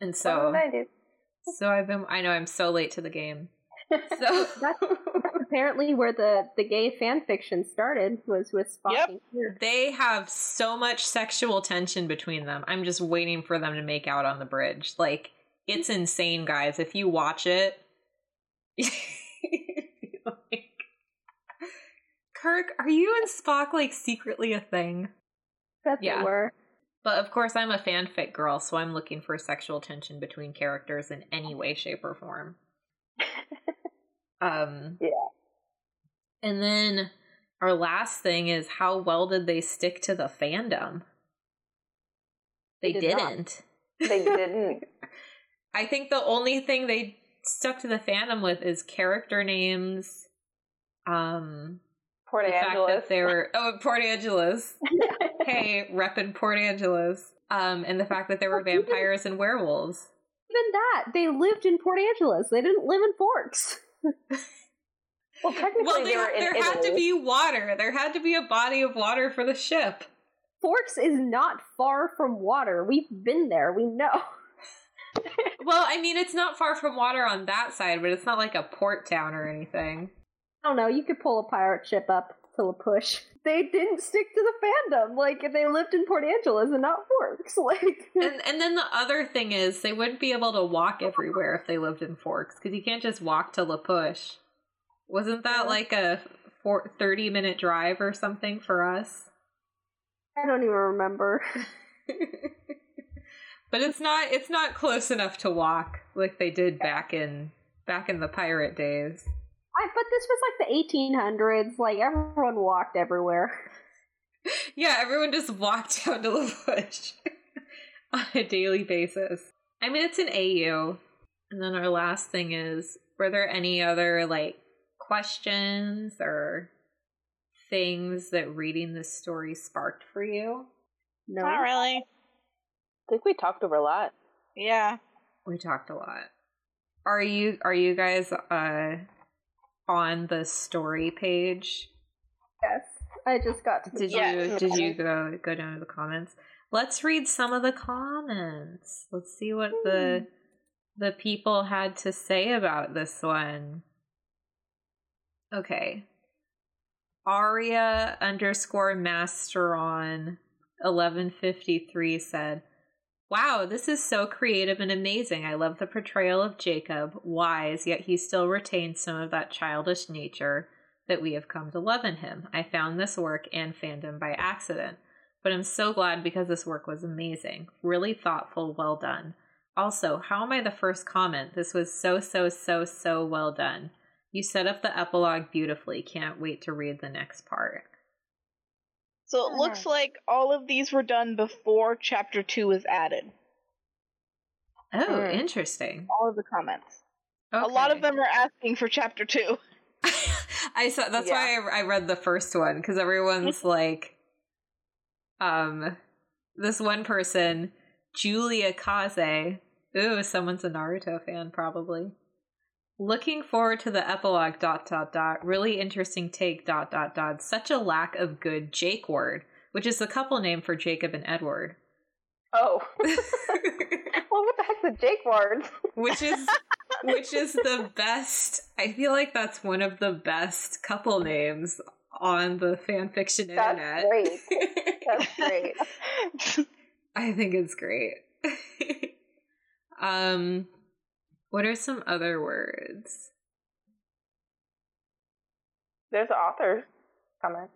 And so so I do. so I've been I know I'm so late to the game. So That's apparently where the the gay fan fiction started was with Spock Yep. they have so much sexual tension between them. I'm just waiting for them to make out on the bridge. Like it's insane, guys. If you watch it, you'd Kirk, are you and Spock like secretly a thing? Bet Yeah. they were. But of course, I'm a fanfic girl, so I'm looking for sexual tension between characters in any way, shape, or form. um, Yeah. And then our last thing is how well did they stick to the fandom? They, They did not. didn't. They didn't. I think the only thing they stuck to the fandom with is character names. Um, Port the fact Angeles. that they were oh Port Angeles. hey, reppin' Port Angeles. Um, and the fact that there were vampires and werewolves. Even that, they lived in Port Angeles. They didn't live in Forks. Well, technically, Well, they were there, had to be water. There had to be a body of water for the ship. Forks is not far from water. We've been there. We know. Well, I mean, it's not far from water on that side, but it's not like a port town or anything. I don't know. You could pull a pirate ship up to La Push. They didn't stick to the fandom. Like if they lived in Port Angeles and not Forks. Like And and then the other thing is they wouldn't be able to walk everywhere if they lived in Forks because you can't just walk to La Push. Wasn't that like a four, 30 minute drive or something for us? I don't even remember. but it's not it's not close enough to walk like they did back in back in the pirate days. I, but this was like the 1800s. Like everyone walked everywhere. Yeah, everyone just walked down to the Push on a daily basis. I mean, it's an AU. And then our last thing is were there any other like questions or things that reading this story sparked for you? No, Not really. I think we talked over a lot. Yeah. We talked a lot. Are you are you guys uh on the story page? Yes, I just got to. The Did Yeah. you did you go go down to the comments? Let's read some of the comments. Let's see what the the people had to say about this one. Okay. Aria underscore Masteron eleven fifty three said, Wow, this is so creative and amazing. I love the portrayal of Jacob, wise, yet he still retains some of that childish nature that we have come to love in him. I found this work and fandom by accident, but I'm so glad because this work was amazing. Really thoughtful, well done. Also, how am I the first comment? This was so, so, so, so well done. You set up the epilogue beautifully. Can't wait to read the next part. So it looks like all of these were done before chapter two was added. Oh, Mm. interesting. All of the comments. A lot of them are asking for chapter two. I saw that's why I, I read the first one because everyone's like, um, this one person, Julia Kaze. Ooh, someone's a Naruto fan probably. Looking forward to the epilogue. Dot dot dot. Really interesting take. Dot dot dot. Such a lack of good Jakeward, which is the couple name for Jacob and Edward. Oh. well, what the heck's the Jakewards? which is which is the best i feel like that's one of the best couple names on the fan fiction That's internet great. That's great. i think it's great um what are some other words There's the author's comment.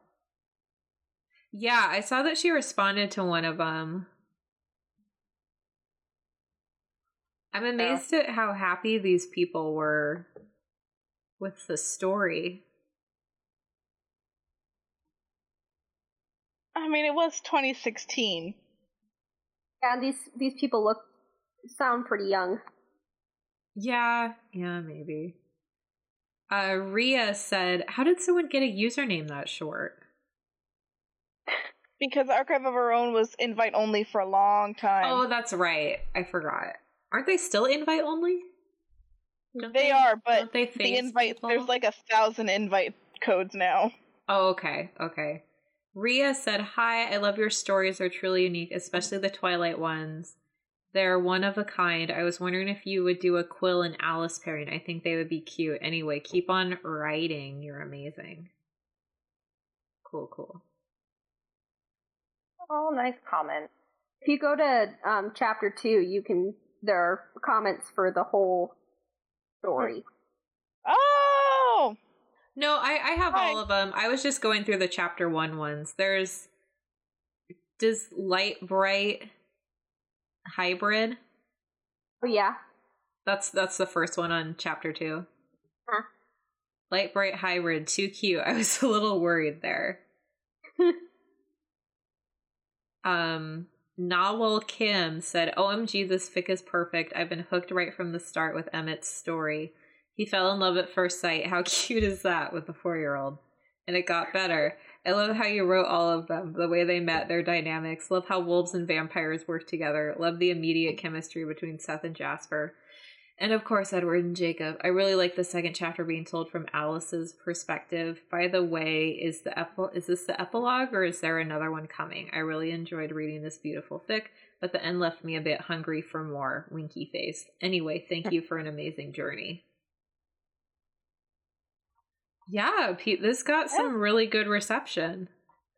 yeah i saw that she responded to one of them i'm oh. amazed at how happy these people were with the story I mean, it was 2016. And these these people look sound pretty young. Yeah, yeah, maybe. Uh, Ria said, "How did someone get a username that short?" Because Archive of Our Own was invite only for a long time. Oh, that's right. I forgot. Aren't they still invite only? Don't they, are, but they the invite people? there's like a thousand invite codes now. Oh, okay, okay. Ria said, "Hi, I love your stories. They're truly unique, especially the Twilight ones. They're one of a kind. I was wondering if you would do a Quil and Alice pairing. I think they would be cute. Anyway, keep on writing. You're amazing. Cool, cool. Oh, nice comment. If you go to um, chapter two, you can there are comments for the whole story. Oh, No, I, I have Hi. all of them. I was just going through the chapter one ones. There's does light bright hybrid. Oh yeah. That's that's the first one on chapter two. Huh. Light bright hybrid, too cute. I was a little worried there. um Nawal Kim said, OMG, this fic is perfect. I've been hooked right from the start with Emmett's story. He fell in love at first sight. How cute is that with the four year old? And it got better. I love how you wrote all of them, the way they met, their dynamics. Love how wolves and vampires work together. Love the immediate chemistry between Seth and Jasper. And of course, Edward and Jacob. I really like the second chapter being told from Alice's perspective. By the way, is the epi- is this the epilogue or is there another one coming? I really enjoyed reading this beautiful fic, but the end left me a bit hungry for more. Winky face. Anyway, thank you for an amazing journey. Yeah, Pete, this got some really good reception.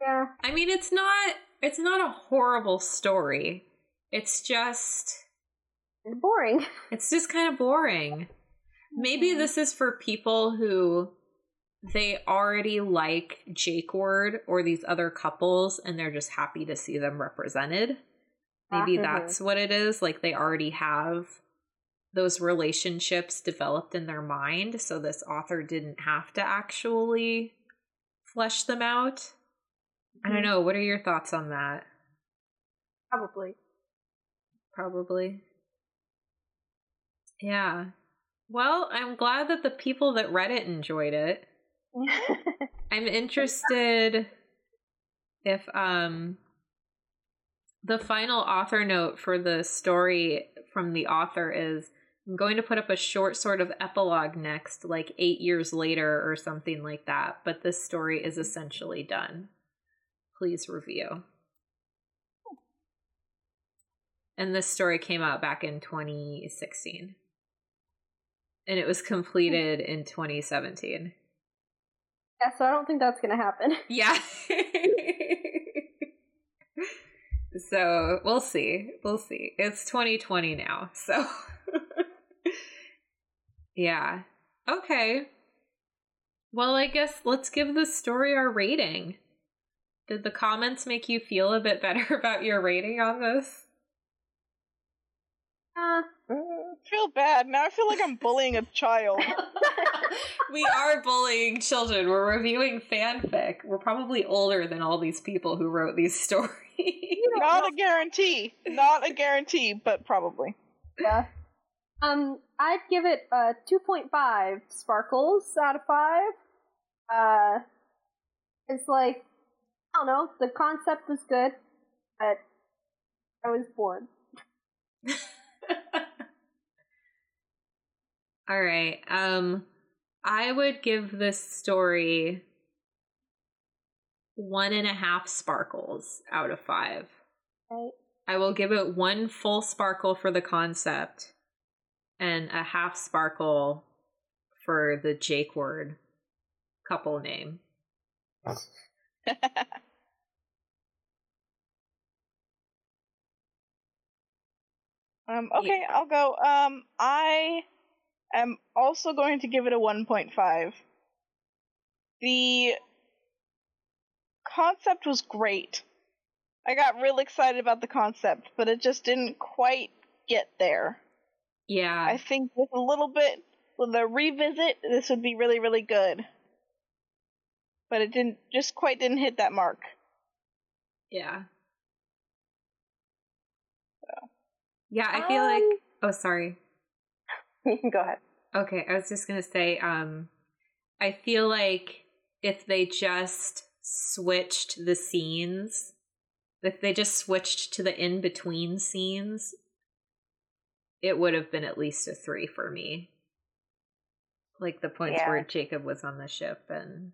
Yeah. I mean, it's not it's not a horrible story. It's just It's boring. it's just kind of boring. Maybe mm-hmm. this is for people who they already like Jakeward or these other couples and they're just happy to see them represented. Maybe that's what it is. Like they already have those relationships developed in their mind, so this author didn't have to actually flesh them out. I don't Mhm. know. What are your thoughts on that? Probably. Probably. Yeah. Well, I'm glad that the people that read it enjoyed it. I'm interested if um the final author note for the story from the author is I'm going to put up a short sort of epilogue next, like eight years later or something like that, but this story is essentially done. Please review. And this story came out back in 2016. And it was completed in 2017. Yeah, so I don't think that's gonna happen. Yeah. so we'll see. We'll see. It's 2020 now. So yeah. Okay. Well, I guess let's give this story our rating. Did the comments make you feel a bit better about your rating on this? Uh, I feel bad. Now I feel like I'm bullying a child. we are bullying children. We're reviewing fanfic. We're probably older than all these people who wrote these stories. Not a guarantee. Not a guarantee, but probably. yeah. Um, I'd give it uh 2.5 sparkles out of 5. Uh, it's like, I don't know, the concept was good, but I was bored. All right. Um I would give this story one and a half sparkles out of five. Right? I will give it one full sparkle for the concept and a half sparkle for the Jakeward couple name. Um, okay, I'll go. Um, I am also going to give it a 1.5. The concept was great. I got real excited about the concept, but it just didn't quite get there. Yeah. I think with a little bit, with a revisit, this would be really, really good. But it didn't, just quite didn't hit that mark. yeah. Yeah, I feel like Um, Oh, sorry. you can go ahead. Okay, I was just gonna say, um, I feel like if they just switched the scenes, if they just switched to the in between scenes, it would have been at least a three for me. Like the points Yeah. where Jacob was on the ship and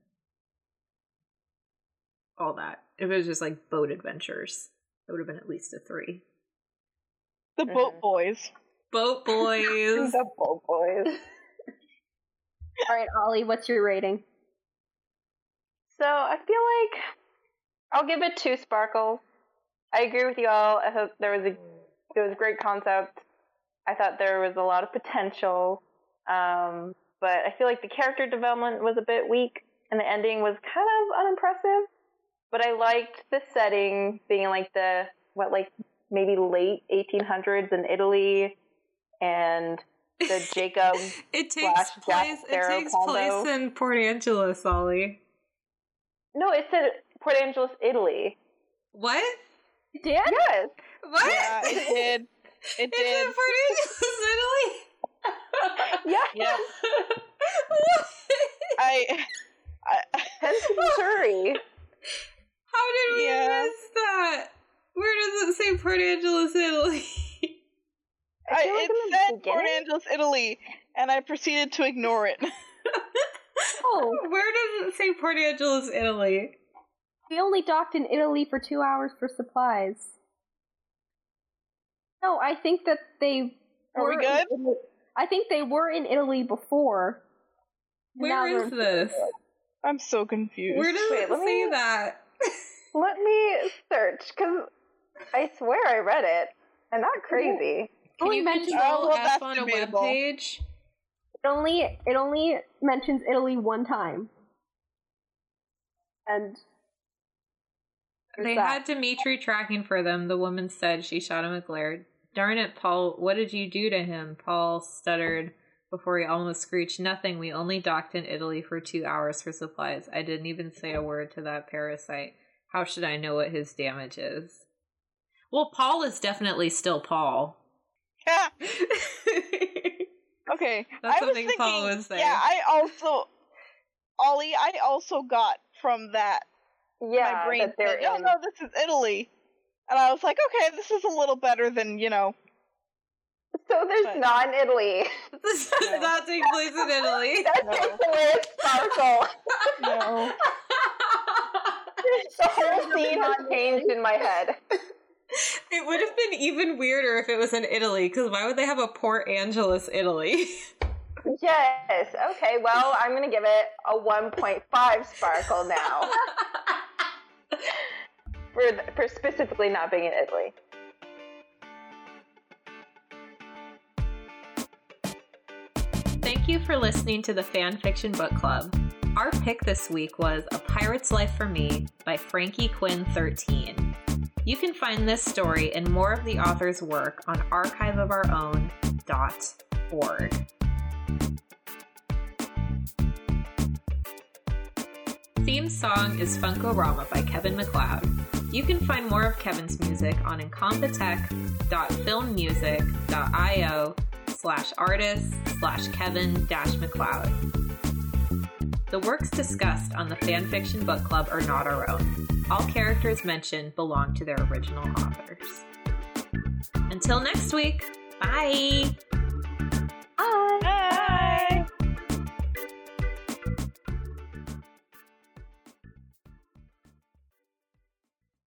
all that. If it was just like boat adventures, it would have been at least a three. The Boat Mhm. Boys. Boat boys. the Bull Boys. Alright, Ollie, what's your rating? So I feel like I'll give it two sparkles. I agree with you all. I thought there was a it was a great concept. I thought there was a lot of potential, um, but but I feel like the character development was a bit weak, and the ending was kind of unimpressive. But I liked the setting being like the what like maybe late 1800s in Italy, and the Jacob. it takes place. It takes place in Port Angeles, Ollie. No, it said Port Angeles, Italy. What? It did? Yes. What? Yeah, it did. It it's did. in Port Angeles, Italy. Yeah. Yep. what? I, I Hence Missouri. How did we Yeah. miss that? Where does it say Port Angeles, Italy? I, feel like it in the said Port Angeles, Italy, and I proceeded to ignore it. Oh, Where does it say Port Angeles, Italy? we only docked in Italy for two hours for supplies. No, I think that they. Are we were in good? Italy- I think they were in Italy before. Where Now is this? I'm so confused. Where does Wait, it let say me- that? Let me search because I swear I read it, and not crazy. Can only you mentions- control Oh, well, F that's on a web page? It only it only mentions Italy one time. And They that. had Demetri tracking for them. The woman said she shot him a glare. Darn it, Paul, what did you do to him? Paul stuttered before he almost screeched. Nothing. We only docked in Italy for two hours for supplies. I didn't even say a word to that parasite. How should I know what his damage is? Well, Paul is definitely still Paul. Yeah. Okay. That's I was something thinking, Paul would say. Yeah, I also, Ollie, I also got from that Yeah, my brain that they're said, "Oh in. no, this is Italy," and I was like, "Okay, this is a little better than you know." So there's But- not in Italy. this does No. not take place in Italy. That No. takes away its sparkle. No. the whole scene has changed in my head. It would have been even weirder if it was in Italy, because why would they have a Port Angeles, Italy? Yes. Okay. Well, I'm gonna give it a 1.5 sparkle now for for specifically not being in Italy. Thank you for listening to the Fan Fiction Book Club. Our pick this week was A Pirate's Life for Me by Frankie Quinn 13. You can find this story and more of the author's work on archiveofourown.org. Theme song is Funkorama by Kevin MacLeod. You can find more of Kevin's music on incompetech.filmmusic.io slash artist slash Kevin dash MacLeod. The works discussed on the Fanfiction Book Club are not our own. All characters mentioned belong to their original authors. Until next week, bye!